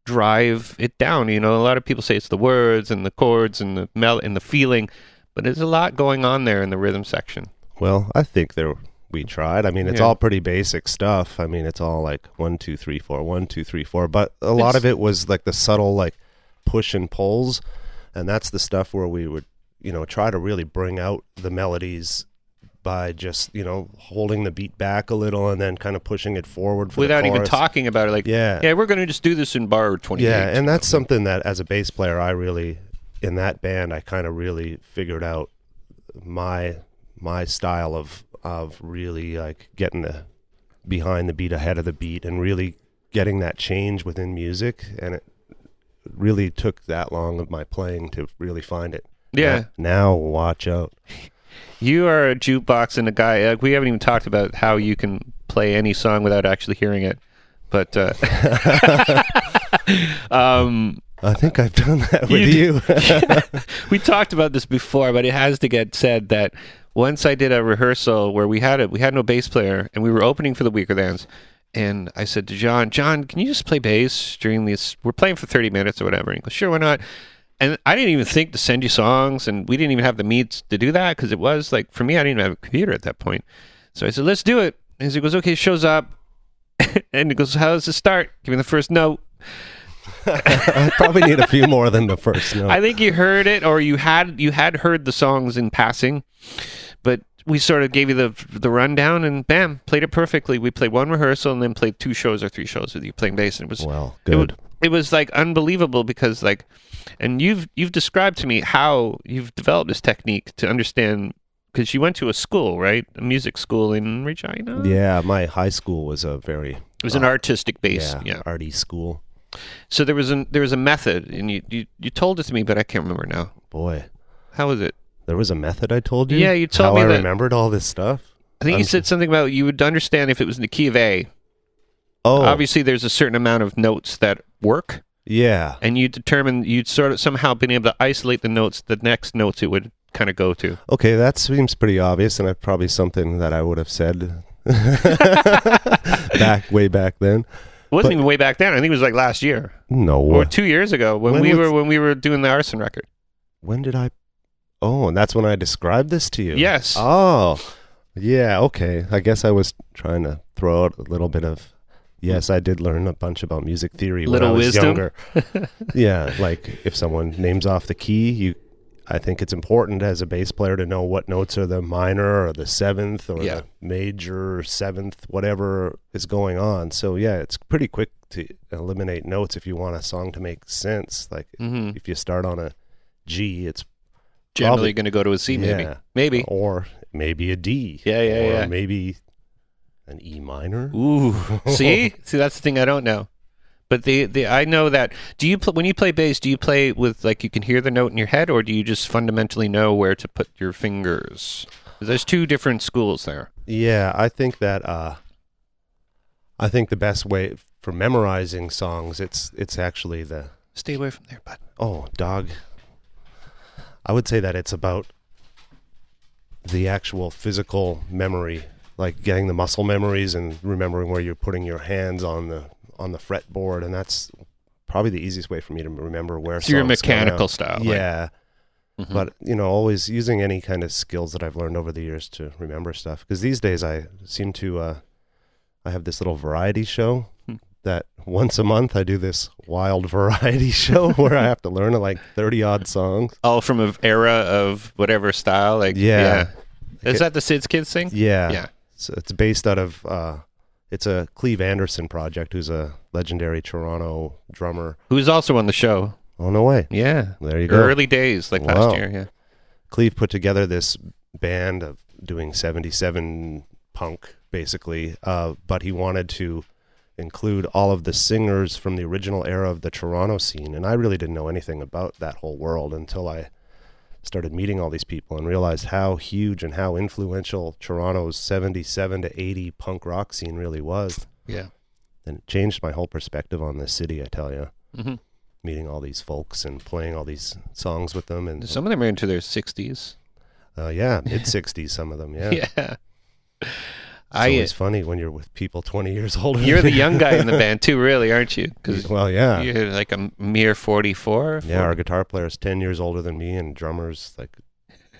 drive it down. You know, a lot of people say it's the words and the chords and the mel and the feeling, but there's a lot going on there in the rhythm section. Well, I think there we tried. I mean, it's Yeah. all pretty basic stuff. I mean, it's all like one, two, three, four, one, two, three, four. But a lot It's- of it was like the subtle like push and pulls, and that's the stuff where we would, you know, try to really bring out the melodies by just you know holding the beat back a little and then kind of pushing it forward for the Without even talking about it, like, Yeah. yeah, we're going to just do this in bar twenty. Yeah, and that's something that as a bass player, I really in that band, I kind of really figured out my my style of of really like getting the behind the beat, ahead of the beat, and really getting that change within music. And it really took that long of my playing to really find it. yeah. Now, now watch out. You are a jukebox and a guy. Like, we haven't even talked about how you can play any song without actually hearing it. But uh, um, I think I've done that with You you. we talked about this before, but it has to get said that once I did a rehearsal where we had a we had no bass player and we were opening for the Weakerthans, and I said to John, John, can you just play bass during this? We're playing for thirty minutes or whatever. And he goes, Sure, why not? And I didn't even think to send you songs, and we didn't even have the means to do that because it was like for me, I didn't even have a computer at that point. So I said, Let's do it. And he goes, Okay, shows up, and he goes, How does it start? Give me the first note. I probably need a few more than the first note. I think you heard it, or you had you had heard the songs in passing, but we sort of gave you the the rundown, and bam, played it perfectly. We played one rehearsal, and then played two shows or three shows with you playing bass, and it was well, good. it was like unbelievable because like, and you've you've described to me how you've developed this technique to understand because you went to a school, right, a music school in Regina. Yeah, my high school was a very it was an uh, artistic base. yeah, yeah. arty school. So there was an there was a method, and you, you you told it to me, but I can't remember now. Boy, How was it? There was a method I told you. Yeah, you told how me I that- remembered all this stuff. I think you I'm- said something about you would understand if it was in the key of A. Oh, Obviously, there's a certain amount of notes that work, yeah, and you determine you'd sort of somehow been able to isolate the notes, the next notes it would kind of go to. okay, that seems pretty obvious, and that's probably something that I would have said back way back then. It wasn't But- even way back then. I think it was like last year No, or two years ago when, When we was- were when we were doing the arson record. when did I? Oh, and that's when I described this to you. Yes. Oh, yeah. Okay. I guess I was trying to throw out a little bit of. Yes, I did learn a bunch about music theory when Little I was wisdom. younger. yeah, like if someone names off the key, you. I think it's important as a bass player to know what notes are the minor or the seventh or Yeah. the major seventh, whatever is going on. So yeah, it's pretty quick to eliminate notes if you want a song to make sense. Like hmm if you start on a G, it's Generally going to go to a C, maybe, Yeah. maybe. or maybe a D. Yeah, yeah, or yeah. maybe an E minor. Ooh, see, see, that's the thing I don't know. But the, the I know that. Do you pl- when you play bass? Do you play with like you can hear the note in your head, or do you just fundamentally know where to put your fingers? There's two different schools there. Yeah, I think that uh I think the best way for memorizing songs it's it's actually the Stay away from there, bud. oh, dog. I would say that it's about the actual physical memory, like getting the muscle memories and remembering where you're putting your hands on the on the fretboard and that's probably the easiest way for me to remember where So you're songs come out. mechanical style. like- Yeah. Mhm. but you know always using any kind of skills that i've learned over the years to remember stuff because these days i seem to uh i have this little variety show. That once a month i do this wild variety show where i have to learn like 30 odd songs all from an era of whatever style. Like Yeah. Is that the Sid's Kids thing? yeah Yeah. so it's based out of uh it's a cleave anderson project who's a legendary toronto drummer Who's also on the show? oh no way Yeah. there you go Early days, like Wow. last year. Yeah. Cleave put together this band of doing 77 punk basically uh, but he wanted to include all of the singers from the original era of the Toronto scene. And I really didn't know anything about that whole world until I started meeting all these people and realized how huge and how influential Toronto's 77 to 80 punk rock scene really was. Yeah. And it changed my whole perspective on this city, I tell you. hmm Meeting all these folks and playing all these songs with them. And Some of them are into their sixties. uh, yeah, mid 60s, some of them. Yeah. Yeah. It's I. always funny when you're with people 20 years older. You're the young guy in the band too, really, aren't you? Because Well, yeah. you're like a mere forty-four. Yeah, our guitar player is 10 years older than me, and drummer's like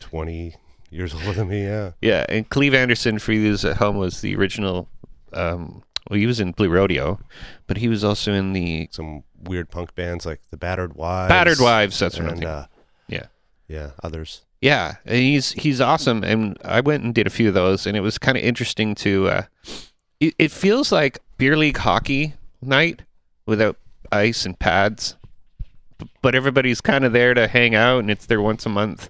20 years older than me. Yeah. Yeah, and Cleave Anderson for those at home was the original. Um, well, he was in Blue Rodeo, but he was also in the Some weird punk bands like the Battered Wives. Battered Wives. That's what I'm thinking. uh, Yeah. Yeah, others. Yeah, and he's he's awesome, and I went and did a few of those, and it was kind of interesting to. Uh, it, it feels like beer league hockey night without ice and pads, but everybody's kind of there to hang out, and it's their once a month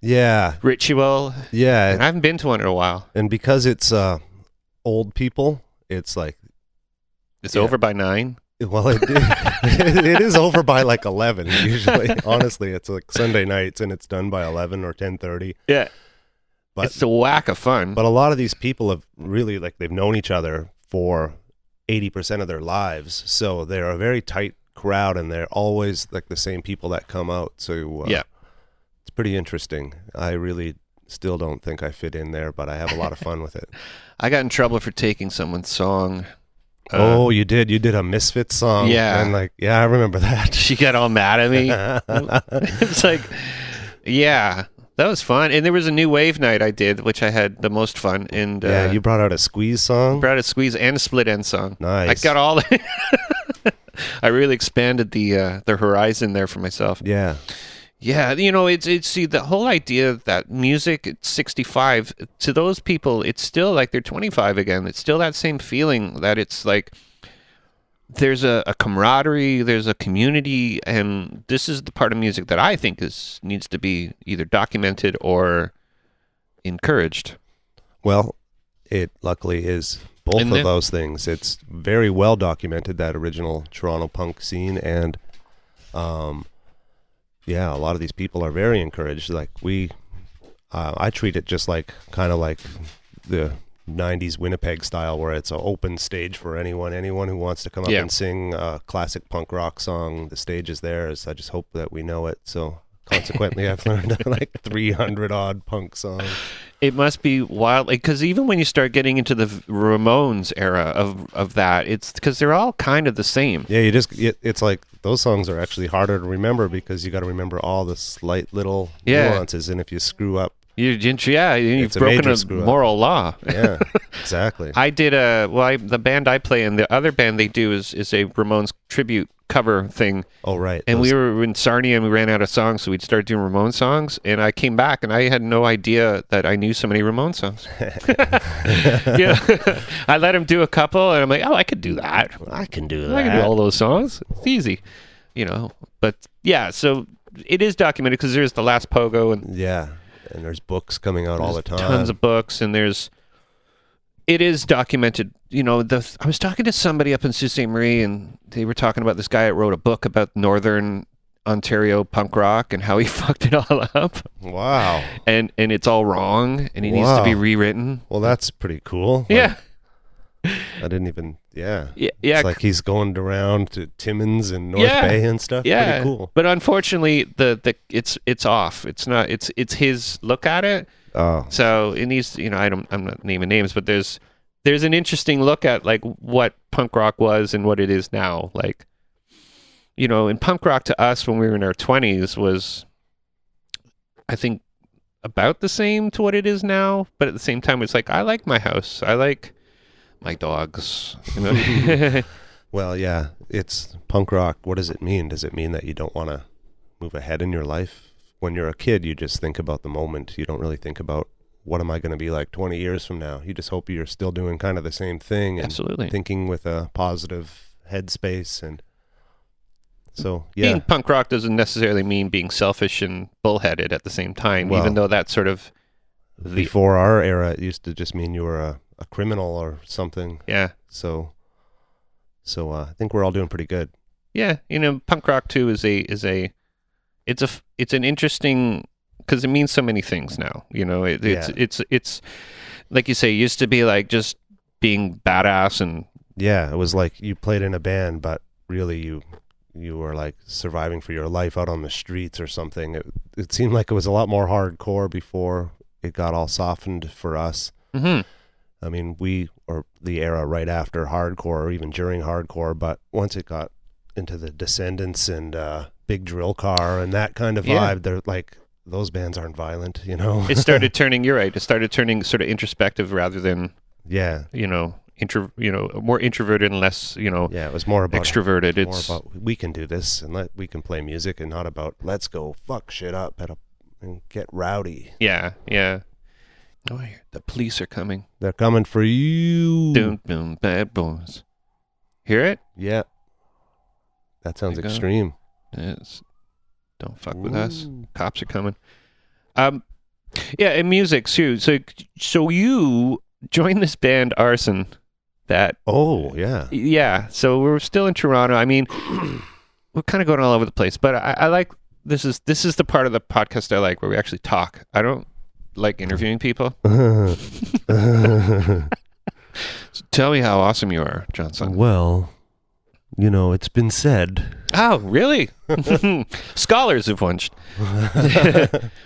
Yeah. ritual. Yeah, And I haven't been to one in a while. And because it's uh, old people, it's like, It's Yeah. over by nine. Well, it, it is over by like 11 usually. Honestly, it's like Sunday nights and it's done by 11 or 10:30. Yeah, But it's a whack of fun. But a lot of these people have really like they've known each other for 80% of their lives. So they're a very tight crowd and they're always like the same people that come out. So uh, Yeah. It's pretty interesting. I really still don't think I fit in there, but I have a lot of fun with it. I got in trouble for taking someone's song. Uh, oh, you did. You did a Misfit song. Yeah. And like, yeah, I remember that. she got all mad at me. it's like, yeah, that was fun. And there was a new wave night I did, which I had the most fun. And uh, yeah, you brought out a squeeze song. brought a squeeze and a Split Enz song. Nice. I got all. I really expanded the uh, the horizon there for myself. Yeah. Yeah, you know, it's it's see the whole idea that music at 65 to those people, it's still like they're 25 again. It's still that same feeling that it's like there's a, a camaraderie, there's a community, and this is the part of music that I think is needs to be either documented or encouraged. Well, it luckily is both Isn't of it? those things. It's very well documented that original Toronto punk scene, and um, yeah, a lot of these people are very encouraged. Like we, uh, I treat it just like kind of like the '90s Winnipeg style, where it's an open stage for anyone, anyone who wants to come up Yeah. and sing a classic punk rock song. The stage is theirs. I just hope that we know it. So. Consequently, I've learned like 300 odd punk songs. It must be wild, because even when you start getting into the Ramones era of of that, it's because they're all kind of the same. Yeah, you just it, it's like those songs are actually harder to remember because you got to remember all the slight little Yeah. nuances, and if you screw up, You, yeah, you've It's broken a up. moral law. yeah, exactly. I did a well, I, the band I play in, the other band they do is is a Ramones tribute cover thing, oh right, and those- we were in Sarnia and we ran out of songs, so we'd start doing Ramones songs. And I came back and I had no idea that I knew so many Ramones songs. yeah, I let him do a couple, and I'm like, oh, I could do that. I can do I can do all those songs. It's easy, you know. But yeah, so it is documented because there's the last pogo and Yeah, and there's books coming out all the time. Tons of books, and there's. It is documented. You know, the I was talking to somebody up in Sault Ste. Marie, and they were talking about this guy that wrote a book about Northern Ontario punk rock and how he fucked it all up, wow. and and it's all wrong, and he needs to be rewritten. Well, that's pretty cool. Like, Yeah, I didn't even. Yeah, yeah, yeah. It's like he's going around to Timmins and North Yeah. Bay and stuff. yeah, pretty cool. But unfortunately, the the it's it's off. It's not. It's it's his look at it. Oh, So it needs, you know, I don't, I'm not naming names, but there's, there's an interesting look at like what punk rock was and what it is now. Like, you know, in punk rock to us when we were in our twenties was, I think, about the same to what it is now. But at the same time, it's like I like my house, I like my dogs. You know? well, yeah. It's punk rock. What does it mean? Does it mean that you don't want to move ahead in your life? When you're a kid, you just think about the moment. You don't really think about what am I going to be like 20 years from now. You just hope you're still doing kind of the same thing and Absolutely. thinking with a positive headspace. And so, yeah, Being punk rock doesn't necessarily mean being selfish and bullheaded at the same time, Well, even though that's sort of the before our era, it used to just mean you were a, a criminal or something. yeah. So, So uh, I think we're all doing pretty good. Yeah, you know, punk rock too is a is a it's a it's an interesting because it means so many things now. You know, it, it's Yeah. it's it's like you say, it used to be like just being badass and Yeah, it was like you played in a band, but really you you were like surviving for your life out on the streets or something. It, it seemed like it was a lot more hardcore before it got all softened for us. Mhm. I mean, we or the era right after hardcore, or even during hardcore, but once it got into the Descendents and uh, Big Drill Car and that kind of Yeah. vibe, they're like those bands aren't violent, you know. it started turning. You're right. It started turning sort of introspective rather than yeah, you know intro you know more introverted and less you know yeah. It was more about extroverted. It's more about we can do this and let we can play music and not about let's go fuck shit up at a and get rowdy. yeah yeah. Oh, I hear the police are coming. They're coming for you. Doom boom bad boys. Hear it? Yeah. That sounds There you go. extreme. Yes. Don't fuck with us. Ooh. Cops are coming. Um, yeah, and music too. So, so you joined this band Arson. That Oh, yeah. yeah. So we're still in Toronto. I mean, we're kind of going all over the place, but I, I like this is this is the part of the podcast I like where we actually talk. I don't like interviewing people. So tell me how awesome you are, Johnson. well, you know, it's been said. Oh, really? Scholars have once.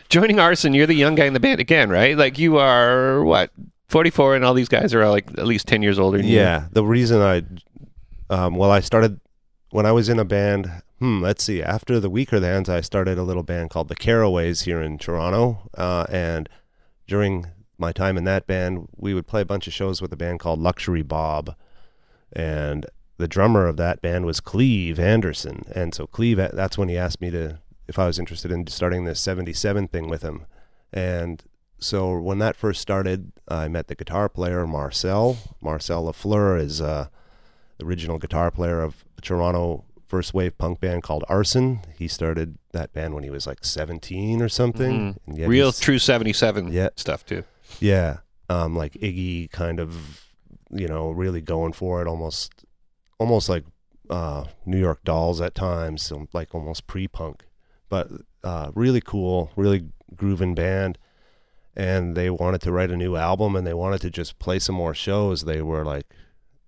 Joining Arson, you're the young guy in the band again, right? Like you are what, 44, and all these guys are all like at least 10 years older than you. Yeah. The reason I, um, well, I started when I was in a band. Hmm. Let's see. After the Weakerthans, I started a little band called the Caraways here in Toronto. Uh, and during my time in that band, we would play a bunch of shows with a band called Luxury Bob, and the drummer of that band was Cleave Anderson. And so Cleave, that's when he asked me to if I was interested in starting this '77 thing with him. And so when that first started, I met the guitar player Marcel. Marcel Lafleur is uh, the original guitar player of Toronto first wave punk band called Arson. He started that band when he was like 17 or something. Yet Real true 77 Yeah. stuff, too. yeah, um, like Iggy, kind of, you know, really going for it, almost, almost like uh, New York Dolls at times, so like almost pre-punk, but uh, really cool, really grooving band. And they wanted to write a new album, and they wanted to just play some more shows. They were like,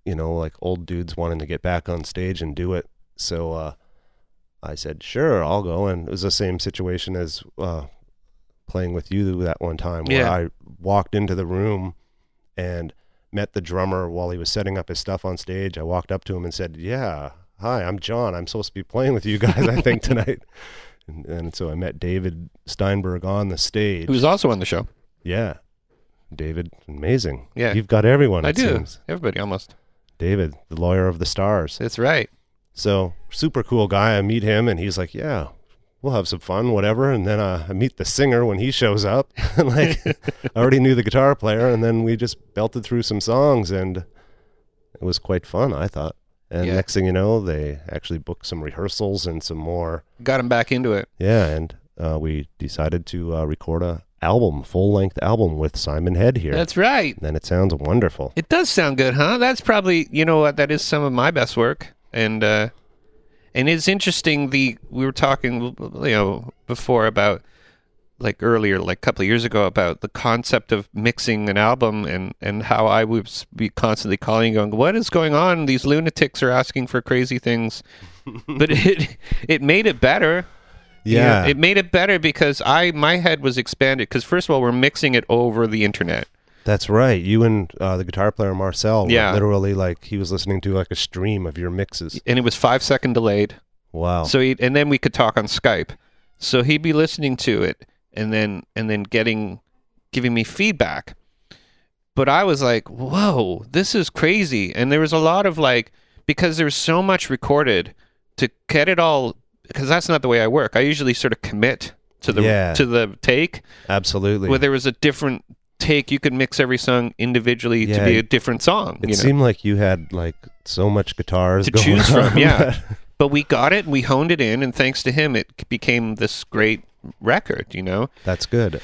you know, like old dudes wanting to get back on stage and do it. So uh, I said, sure, I'll go. And it was the same situation as uh, playing with you that one time where Yeah. I walked into the room and met the drummer while he was setting up his stuff on stage. I walked up to him and said, "Yeah, hi, I'm John. I'm supposed to be playing with you guys, I think tonight." And, and so I met David Steinberg on the stage. Who was also on the show. yeah, David, amazing. Yeah. you've got everyone. I it do. seems. Everybody almost. David, the lawyer of the stars. That's right. So super cool guy. I meet him and he's like, "Yeah, we'll have some fun, whatever." And then uh, I meet the singer when he shows up. like I already knew the guitar player, and then we just belted through some songs, and it was quite fun. I thought. And Yeah. next thing you know, they actually booked some rehearsals and some more. Got him back into it. Yeah, and uh, we decided to uh, record a album, full length album with Simon Head here. That's right. and it sounds wonderful. It does sound good, huh? That's probably you know what that is some of my best work, and uh, and it's interesting. The we were talking, you know, before about like earlier, like a couple of years ago, about the concept of mixing an album and and how I would be constantly calling, going, "What is going on? These lunatics are asking for crazy things," but it it made it better. You know, Yeah, it made it better because I my head was expanded because first of all we're mixing it over the internet. That's right. You and uh, the guitar player Marcel, were Yeah. literally like he was listening to like a stream of your mixes. and it was five second delayed. Wow. So he, and then we could talk on Skype. So he'd be listening to it and then and then getting giving me feedback. But I was like, "Whoa, this is crazy." And there was a lot of like because there was so much recorded to get it all because that's not the way I work. I usually sort of commit to the Yeah. to the take Absolutely. where there was a different take you could mix every song individually to be a different song, it you know. seemed like you had like so much guitars To choose from, yeah. but we got it and we honed it in and thanks to him it became this great record you know That's good.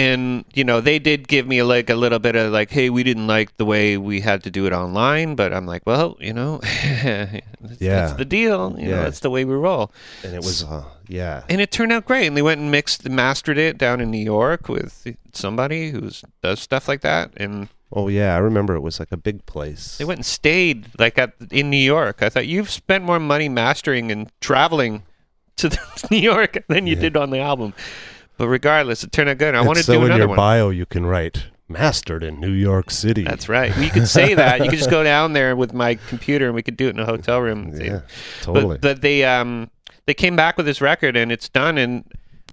And you know they did give me like a little bit of like hey we didn't like the way we had to do it online but i'm like well you know that's, Yeah. that's the deal you know that's the way we roll And it was, uh, yeah. and it turned out great and they went and mixed mastered it down in new york with somebody who does stuff like that and Oh, yeah. I remember it was like a big place. they went and stayed like at in new york i thought you've spent more money mastering and traveling to new york than you Yeah. did on the album but regardless it turned out good i want to so do in another your one bio, you can write mastered in New York City. That's right. You could say that. You could just go down there with my computer and we could do it in a hotel room. Yeah, totally. But, but they um they came back with this record and it's done and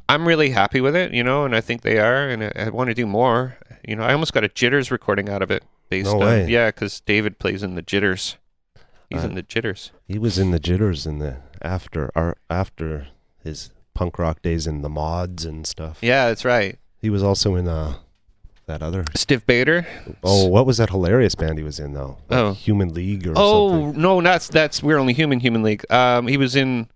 I'm really happy with it, you know, and I think they are, and I, I want to do more. You know, I almost got a Jitters recording out of it. Based No on, way. yeah, because David plays in the Jitters. He's Uh, in the Jitters. he was in the jitters in the after our, after his punk rock days in the mods and stuff. Yeah, that's right. He was also in uh that other Stiff Bader. Oh, what was that hilarious band he was in though? Like Oh. Human League or something? Oh something. no, that's that's we're only human. Human League. Um, he was in.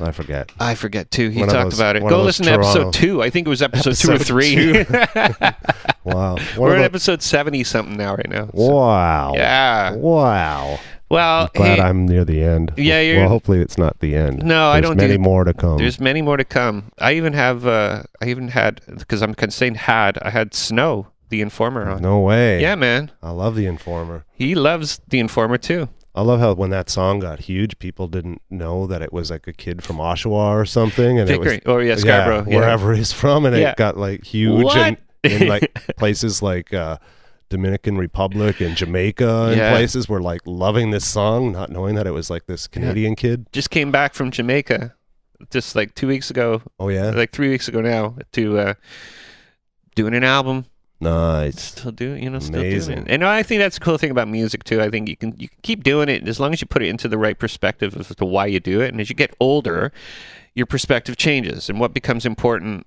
I forget. I forget too. He One talked those- about it. Go listen to episode two. I think it was episode, two or Episode three. Wow. One We're at episode seventy something now, right now. So- wow. Yeah. Wow. Well, I'm Glad hey, I'm near the end. Yeah, you're- Well, hopefully it's not the end. No, I don't Many do- more to come. there's many more to come. I even have. Uh, I even had because I'm saying had. I had Snow, the Informer, on. No way. Yeah, man. I love the Informer. He loves the Informer too. I love how when that song got huge, people didn't know that it was like a kid from Oshawa or something, and it was Pickering. Oh yeah, Scarborough. Yeah. wherever he's from, and Yeah. it got like huge What? in, in like places like uh, Dominican Republic and Jamaica and Yeah. places were like loving this song, not knowing that it was like this Canadian kid. Just came back from Jamaica, just like two weeks ago, Oh yeah, like three weeks ago now, to uh, doing an album. nice. Still doing, you know, still Amazing. doing it. And I think that's the cool thing about music too. I think you can you can keep doing it as long as you put it into the right perspective as to why you do it. And as you get older, your perspective changes, and what becomes important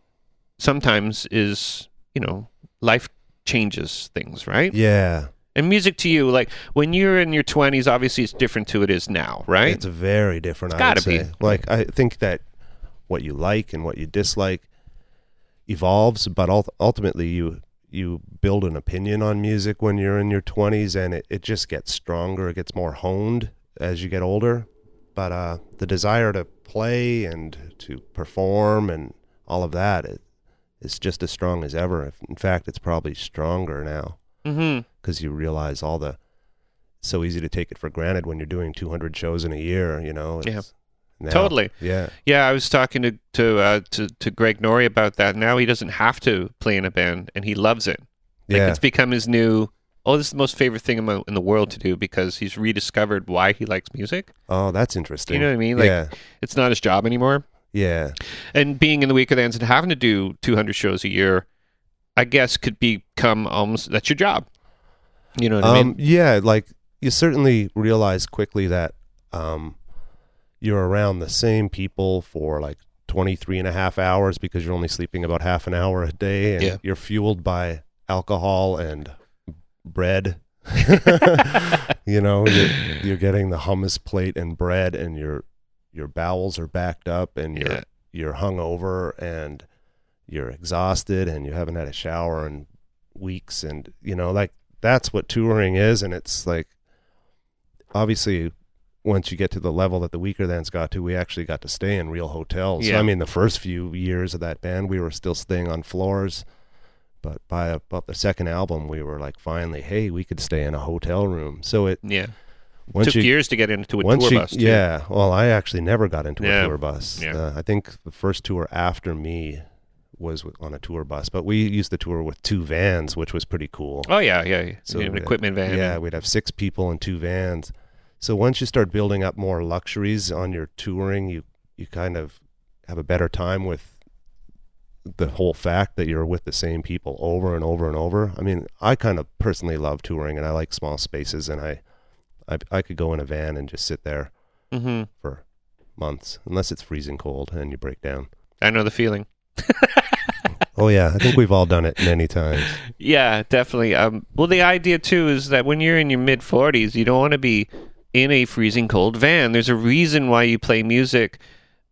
sometimes is you know life changes things, right? Yeah, And music to you, like when you're in your twenties, obviously it's different to it is now, right? it's very different. It's I gotta be. say. Like I think that what you like and what you dislike evolves, but ul- ultimately you you build an opinion on music when you're in your 20s, and it, it just gets stronger. It gets more honed as you get older. But uh, the desire to play and to perform and all of that is is just as strong as ever. In fact, it's probably stronger now mm-hmm. because you realize all the so easy to take it for granted when you're doing 200 shows in a year you know Yeah. Now- Totally. yeah Yeah, I was talking to to, uh, to to Greg Norrie about that. Now he doesn't have to play in a band, and he loves it. Like yeah it's become his new. Oh, this is the most favorite thing in, my, in the world to do because he's rediscovered why he likes music. oh that's interesting You know what I mean? Like yeah it's not his job anymore. Yeah And being in the Weakerthans and having to do 200 shows a year, I guess could become almost that's your job. You know what I um mean? yeah like you certainly realize quickly that um you're around the same people for like 23 and a half hours because you're only sleeping about half an hour a day and Yeah. you're fueled by alcohol and bread you know you're, you're getting the hummus plate and bread and your your bowels are backed up and you're Yeah. you're hungover and you're exhausted and you haven't had a shower in weeks and you know like that's what touring is and it's like obviously once you get to the level that the Weakerthans got to we actually got to stay in real hotels Yeah. i mean the first few years of that band we were still staying on floors but by about the second album we were like finally hey we could stay in a hotel room so it Yeah. Once Took you years to get into a tour you, bus. Too. yeah well i actually never got into Yeah. a tour bus Yeah. uh, i think the first tour after me was on a tour bus but we used the tour with two vans which was pretty cool Oh yeah, yeah. So So an equipment van. yeah we'd have six people in two vans so once you start building up more luxuries on your touring you you kind of have a better time with the whole fact that you're with the same people over and over and over i mean i kind of personally love touring and i like small spaces and i i, I could go in a van and just sit there hmm for months unless it's freezing cold and you break down I know the feeling. oh yeah i think we've all done it many times Yeah, definitely. Um, well, the idea too is that when you're in your mid 40s, you don't want to be in a freezing cold van. There's a reason why you play music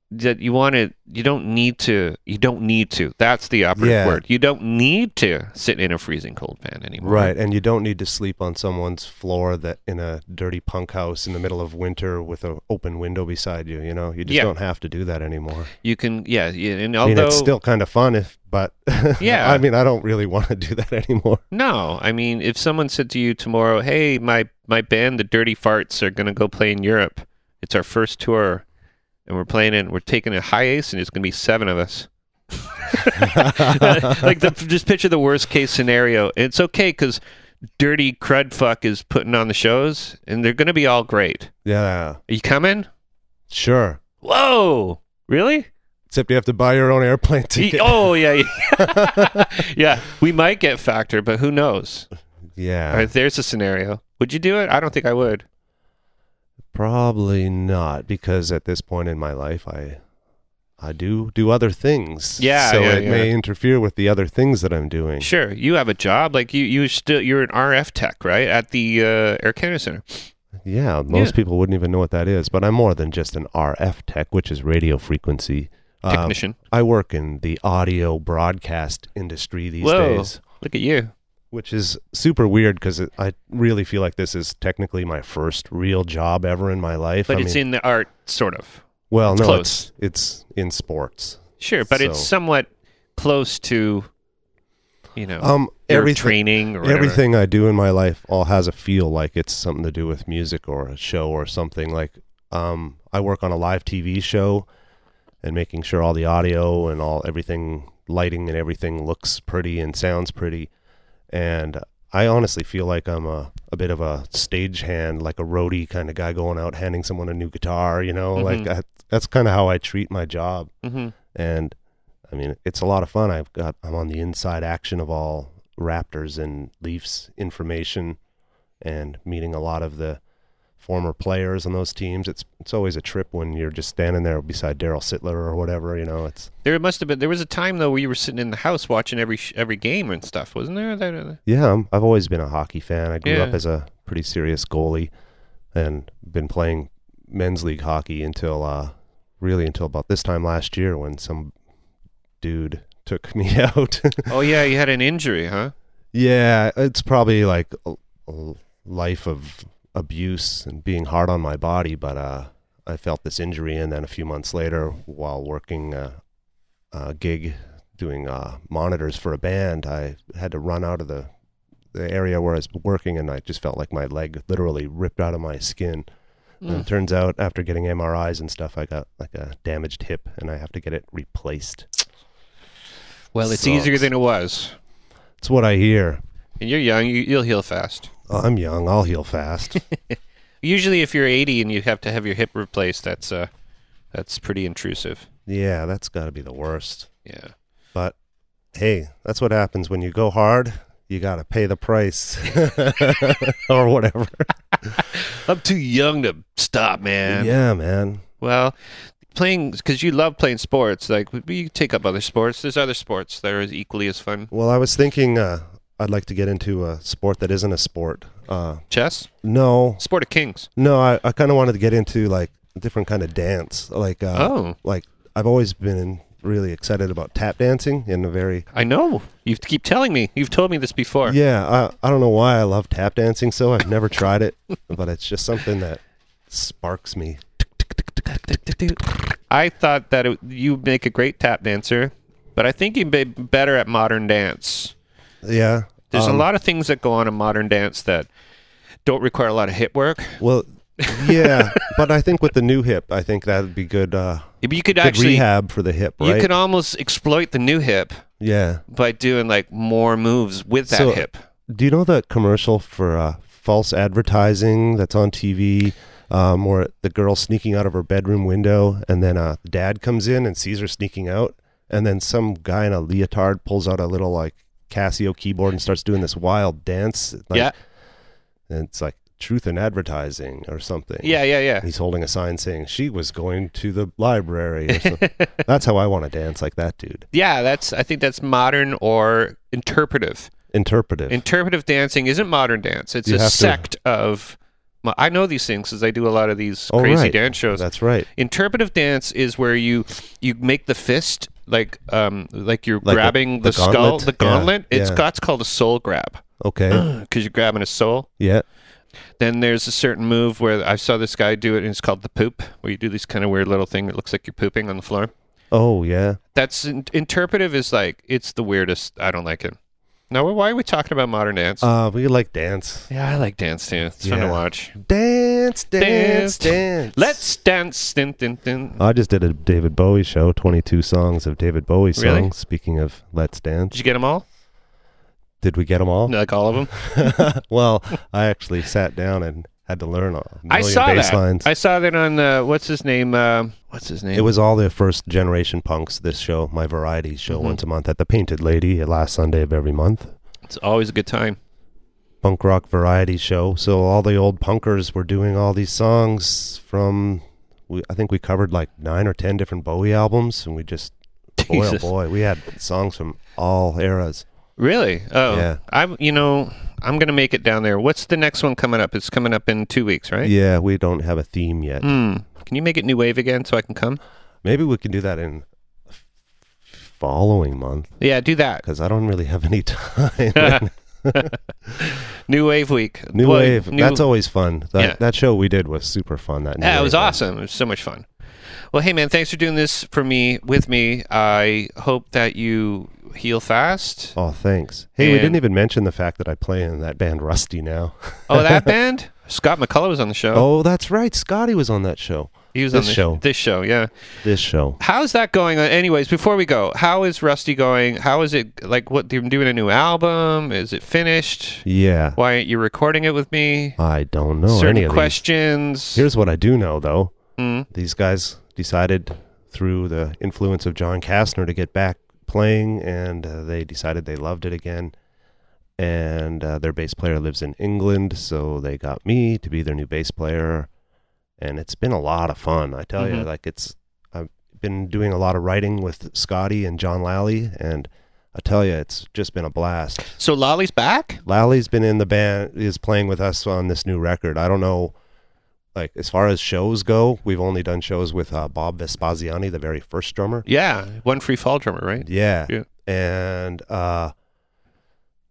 that you want to you don't need to you don't need to that's the operative Yeah. word you don't need to sit in a freezing cold van anymore Right, and you don't need to sleep on someone's floor that in a dirty punk house in the middle of winter with an open window beside you. You know, you just Yeah. don't have to do that anymore. you can yeah, yeah and I mean, it's still kind of fun if, but Yeah. I mean, I don't really want to do that anymore. no i mean if someone said to you tomorrow hey my my band the dirty farts are going to go play in europe it's our first tour and we're playing it we're taking a HiAce and it's going to be seven of us like the, just picture the worst case scenario. It's okay because Dirty Crud Fuck is putting on the shows, and they're going to be all great. Yeah, Are you coming? sure. Whoa, really? Except you have to buy your own airplane ticket. Oh yeah, yeah. yeah. We might get Factor, but who knows? yeah, right, there's a scenario. Would you do it? I don't think I would. Probably not because at this point in my life, I. I do do other things. Yeah, So yeah, it may interfere with the other things that I'm doing. Sure, you have a job. Like you, you still you're an RF tech, right? At the uh, Air Canada Center. Yeah, most Yeah. people wouldn't even know what that is, but I'm more than just an RF tech, which is radio frequency. Um, Technician. I work in the audio broadcast industry these Whoa. days, Look at you. Which is super weird because I really feel like this is technically my first real job ever in my life. But I it's mean, in the art, sort of. well, it's no, close. it's it's in sports. Sure, but it's somewhat close to, you know, Um, everything, training or whatever. everything I do in my life all has a feel like it's something to do with music or a show or something. Like, um, I work on a live TV show and making sure all the audio and all everything, lighting and everything looks pretty and sounds pretty. And I honestly feel like I'm a, a bit of a stagehand, like a roadie kind of guy going out handing someone a new guitar, you know, like Mhm. that, that's kind of how I treat my job hmm and I mean it's a lot of fun. I've got I'm on the inside action of all Raptors and Leafs information and meeting a lot of the former players on those teams. It's it's always a trip when you're just standing there beside Darryl Sittler or whatever. You know, it's There must have been. There was a time though where you were sitting in the house watching every every game and stuff, wasn't there? That, uh, yeah. I'm, I've always been a hockey fan. I grew Yeah. up as a pretty serious goalie and been playing men's league hockey until uh, really until about this time last year when some dude took me out. oh yeah, you had an injury, huh? Yeah, it's probably like a, a life of abuse and being hard on my body, but uh, I felt this injury, and then a few months later, while working uh, a gig doing uh, monitors for a band, I had to run out of the the area where I was working, and I just felt like my leg literally ripped out of my skin. And Mm. it turns out, after getting MRIs and stuff, I got like a damaged hip, and I have to get it replaced. Well, it's Sucks. easier than it was. It's what I hear. And you're young. You, you'll heal fast. I'm young. I'll heal fast. Usually, if you're 80 and you have to have your hip replaced, that's uh, that's pretty intrusive. yeah, that's got to be the worst. Yeah. But hey, that's what happens when you go hard. You got to pay the price or whatever. I'm too young to stop, man. yeah, man. Well, playing because you love playing sports. Like we you take up other sports. There's other sports that are equally as fun. Well, I was thinking uh, I'd like to get into a sport that isn't a sport. Uh, Chess, no, sport of kings. no, I, I kind of wanted to get into like a different kind of dance. Like, uh, oh, like I've always been really excited about tap dancing in a very I know. You keep telling me. You've told me this before. yeah. I I don't know why I love tap dancing so. I've never tried it, but it's just something that sparks me. I thought that it, you would make a great tap dancer, but I think you'd be better at modern dance. Yeah. There's a um, lot of things that go on in modern dance that don't require a lot of hip work. Well, yeah, but I think with the new hip, I think that'd be good. Uh, you could actually, rehab for the hip, right? you could almost exploit the new hip yeah. by doing like more moves with that So- hip. Do you know the commercial for uh, false advertising that's on TV? Um, where the girl sneaking out of her bedroom window, and then uh, dad comes in and sees her sneaking out, and then some guy in a leotard pulls out a little like Casio keyboard and starts doing this wild dance. Like, yeah, and it's like truth in advertising or something. yeah, yeah, yeah. He's holding a sign saying she was going to the library. Or something. that's how I want to dance like that dude. Yeah, that's. I think that's modern or interpretive. Interpretive. Interpretive dancing isn't modern dance. It's You a have to- sect of Well, I know these things because I do a lot of these Oh, crazy right. dance shows. That's right. Interpretive dance is where you you make the fist like um like you're Like grabbing the, the skull, gauntlet? the Yeah, gauntlet. It's yeah. called a soul grab Okay. because you're grabbing a soul. yeah. Then there's a certain move where I saw this guy do it, and it's called the poop, where you do this kind of weird little thing that looks like you're pooping on the floor. Oh yeah. That's in- interpretive is like it's the weirdest. I don't like it. Now, why are we talking about modern dance? Uh, we like dance. yeah, I like dance too. It's fun to yeah. watch. Dance, Dance. dance, dance. Let's dance. Dun, dun, dun. I just did a David Bowie show, 22 songs of David Bowie songs. Really? Speaking of Let's dance. Did Dance, you get them all? did we get them all? Like all of them? well, I actually sat down and had to learn a million I saw bass that. lines. I saw that on uh, what's his name? Uh, what's his name? It was all the first generation punks. This show, my variety show, Mhm. once a month at the Painted Lady, last Sunday of every month. It's always a good time. Punk rock variety show. So all the old punkers were doing all these songs from. We, I think we covered like nine or ten different Bowie albums, and we just boy oh boy, we had songs from all eras. Really? Oh, Yeah. I'm. You know, I'm gonna make it down there. What's the next one coming up? It's coming up in two weeks, right? Yeah, we don't have a theme yet. Hmm. Can you make it new wave again so I can come? Maybe we can do that in following month Yeah, do that. because I don't really have any time. New wave week. New Boy, wave. new- That's always fun. That Yeah. that show we did was super fun. That New Yeah, it was one. awesome. It was so much fun. Well, hey man, thanks for doing this for me with me. I hope that you heal fast. Oh, thanks. Hey, we didn't even mention the fact that I play in that band Rusty now. Oh, that band? Scott McCullough was on the show. Oh, that's right. Scotty was on that show. he was this on the show. This show, yeah. This show. How's that going? Anyways, before we go, how is Rusty going? How is it like? What you're doing a new album? Is it finished? Yeah. Why aren't you recording it with me? I don't know Certain any of these. questions. Here's what I do know, though. Mm. These guys decided through the influence of John Kastner to get back playing, and uh, they decided they loved it again. And uh, their bass player lives in England, so they got me to be their new bass player. And it's been a lot of fun, I tell you. Mhm. Like it's, I've been doing a lot of writing with Scotty and John Lally, and I tell you, it's just been a blast. So Lally's back. Lally's been in the band, is playing with us on this new record. I don't know, like as far as shows go, we've only done shows with uh, Bob Vespaziani, the very first drummer. Yeah, one free fall drummer, right? Yeah, Yeah. and uh,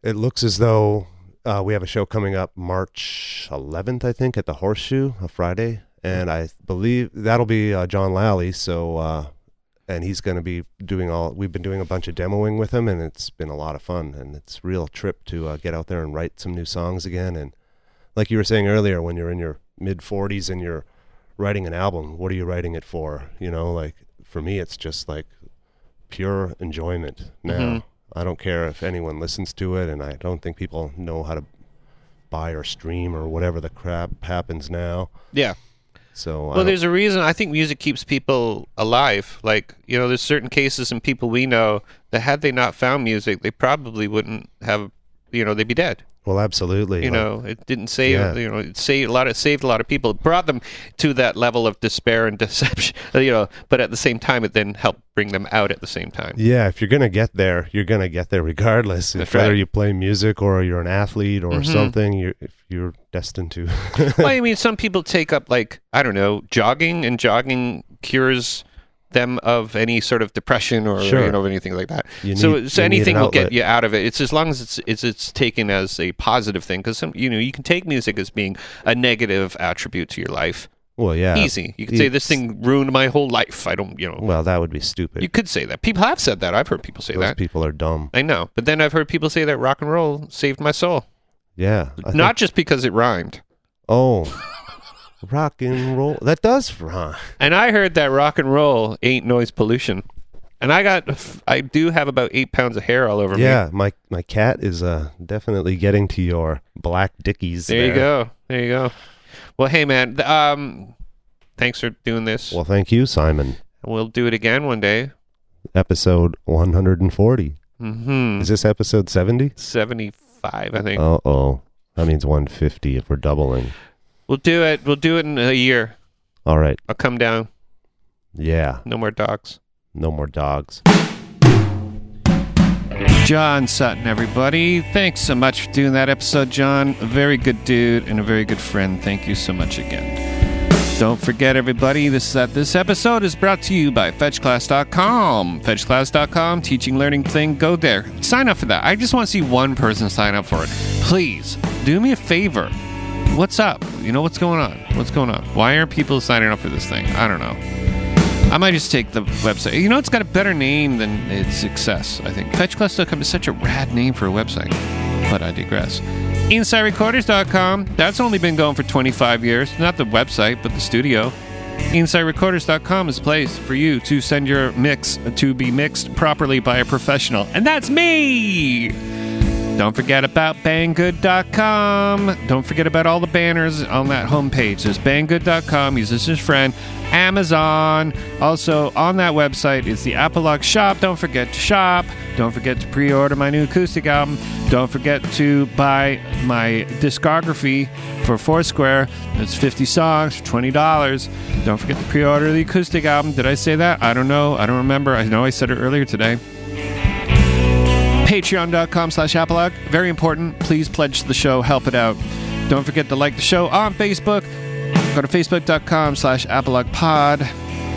it looks as though uh, we have a show coming up March 11th, I think, at the Horseshoe, a Friday, and I believe that'll be uh, John Lally. So. Uh, and he's going to be doing all. We've been doing a bunch of demoing with him, and it's been a lot of fun. And it's a real trip to uh, get out there and write some new songs again. And like you were saying earlier, when you're in your mid 40s and you're writing an album, what are you writing it for? You know, like for me, it's just like pure enjoyment. Now, Mhm. I don't care if anyone listens to it, and I don't think people know how to buy or stream or whatever the crap happens now. Yeah. So, Well, there's a reason. I think music keeps people alive. Like you know, there's certain cases and people we know that had they not found music, they probably wouldn't have. You know, they'd be dead. Well, absolutely. You like- know, it didn't save. Yeah. You know, it saved a lot. Of, saved a lot of people. It brought them to that level of despair and deception. You know, but at the same time, it then helped bring them out at the same time. Yeah, if you're gonna get there, you're gonna get there regardless. If That's whether you play music or you're an athlete or Mhm. something, you're if you're destined to. well, I mean, some people take up like I don't know, jogging, and jogging cures them of any sort of depression or Sure. you know anything like that. You so, so anything an will get you out of it. It's as long as it's it's it's taken as a positive thing because some you know you can take music as being a negative attribute to your life. well, yeah. Easy, you could say this thing ruined my whole life. I don't, you know, Well, that would be stupid. you could say that. People have said that. I've heard people say Those that. people are dumb. I know, but then I've heard people say that rock and roll saved my soul, Yeah. I not think- just because it rhymed. oh, rock and roll. That does rhyme. And I heard that rock and roll ain't noise pollution. And I got, I do have about eight pounds of hair all over me. Yeah, my my cat is uh definitely getting to your black dickies. There you go. There you go. Well, hey, man. th- Um, thanks for doing this. Well, thank you, Simon. we'll do it again one day. Episode 140. Mm-hmm. Is this episode 70? 75, I think. Uh oh. That means 150 if we're doubling. We'll do it. We'll do it in a year. All right. I'll come down. Yeah. No more dogs. No more dogs. John Sutton, everybody. Thanks so much for doing that episode, John. A very good dude and a very good friend. Thank you so much again. Don't forget, everybody, this that this episode is brought to you by FetchClass.com. FetchClass.com, teaching, learning thing. Go there. Sign up for that. I just want to see one person sign up for it. Please, do me a favor. What's up? You know what's going on? What's going on? Why aren't people signing up for this thing? I don't know. I might just take the website. You know, it's got a better name than its success, I think. FetchClass.com is such a rad name for a website. But I digress. InsideRecorders.com. That's only been going for 25 years. Not the website, but the studio. InsideRecorders.com is a place for you to send your mix to be mixed properly by a professional. And that's me! Don't forget about banggood.com. Don't forget about all the banners on that homepage. There's banggood.com. Use this as friend. Amazon. Also, on that website is the Apolog shop. Don't forget to shop. Don't forget to pre order my new acoustic album. Don't forget to buy my discography for Foursquare. It's 50 songs for $20. Don't forget to pre order the acoustic album. Did I say that? I don't know. I don't remember. I know I said it earlier today patreon.com slash apolog very important. Please pledge the show. Help it out. Don't forget to like the show on facebook. Go to facebook.com slash apolog pod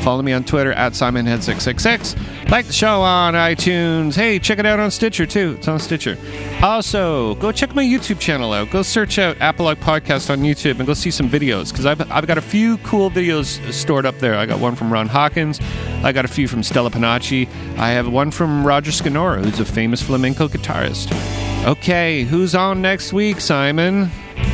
follow me on twitter at simonhead666 like the show on itunes. Hey check it out on stitcher too. It's on stitcher. Also go check my youtube channel out. Go search out apolog podcast on youtube and go see some videos because I've, I've got a few cool videos uh, stored up there. I got one from ron hawkins. I got a few from Stella Panacci. I have one from Roger Scannura, who's a famous flamenco guitarist. Okay, who's on next week, Simon?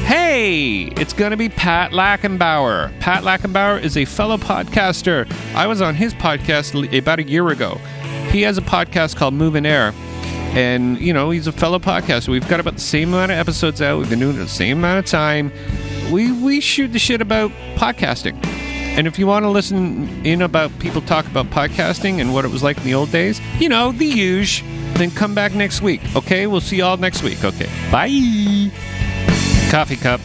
Hey, it's going to be Pat Lackenbauer. Pat Lackenbauer is a fellow podcaster. I was on his podcast about a year ago. He has a podcast called Move Moving Air. And, you know, he's a fellow podcaster. We've got about the same amount of episodes out. We've been doing it the same amount of time. We, we shoot the shit about podcasting. And if you want to listen in about people talk about podcasting and what it was like in the old days, you know, the huge, then come back next week. Okay? We'll see y'all next week. Okay. Bye. Coffee cup.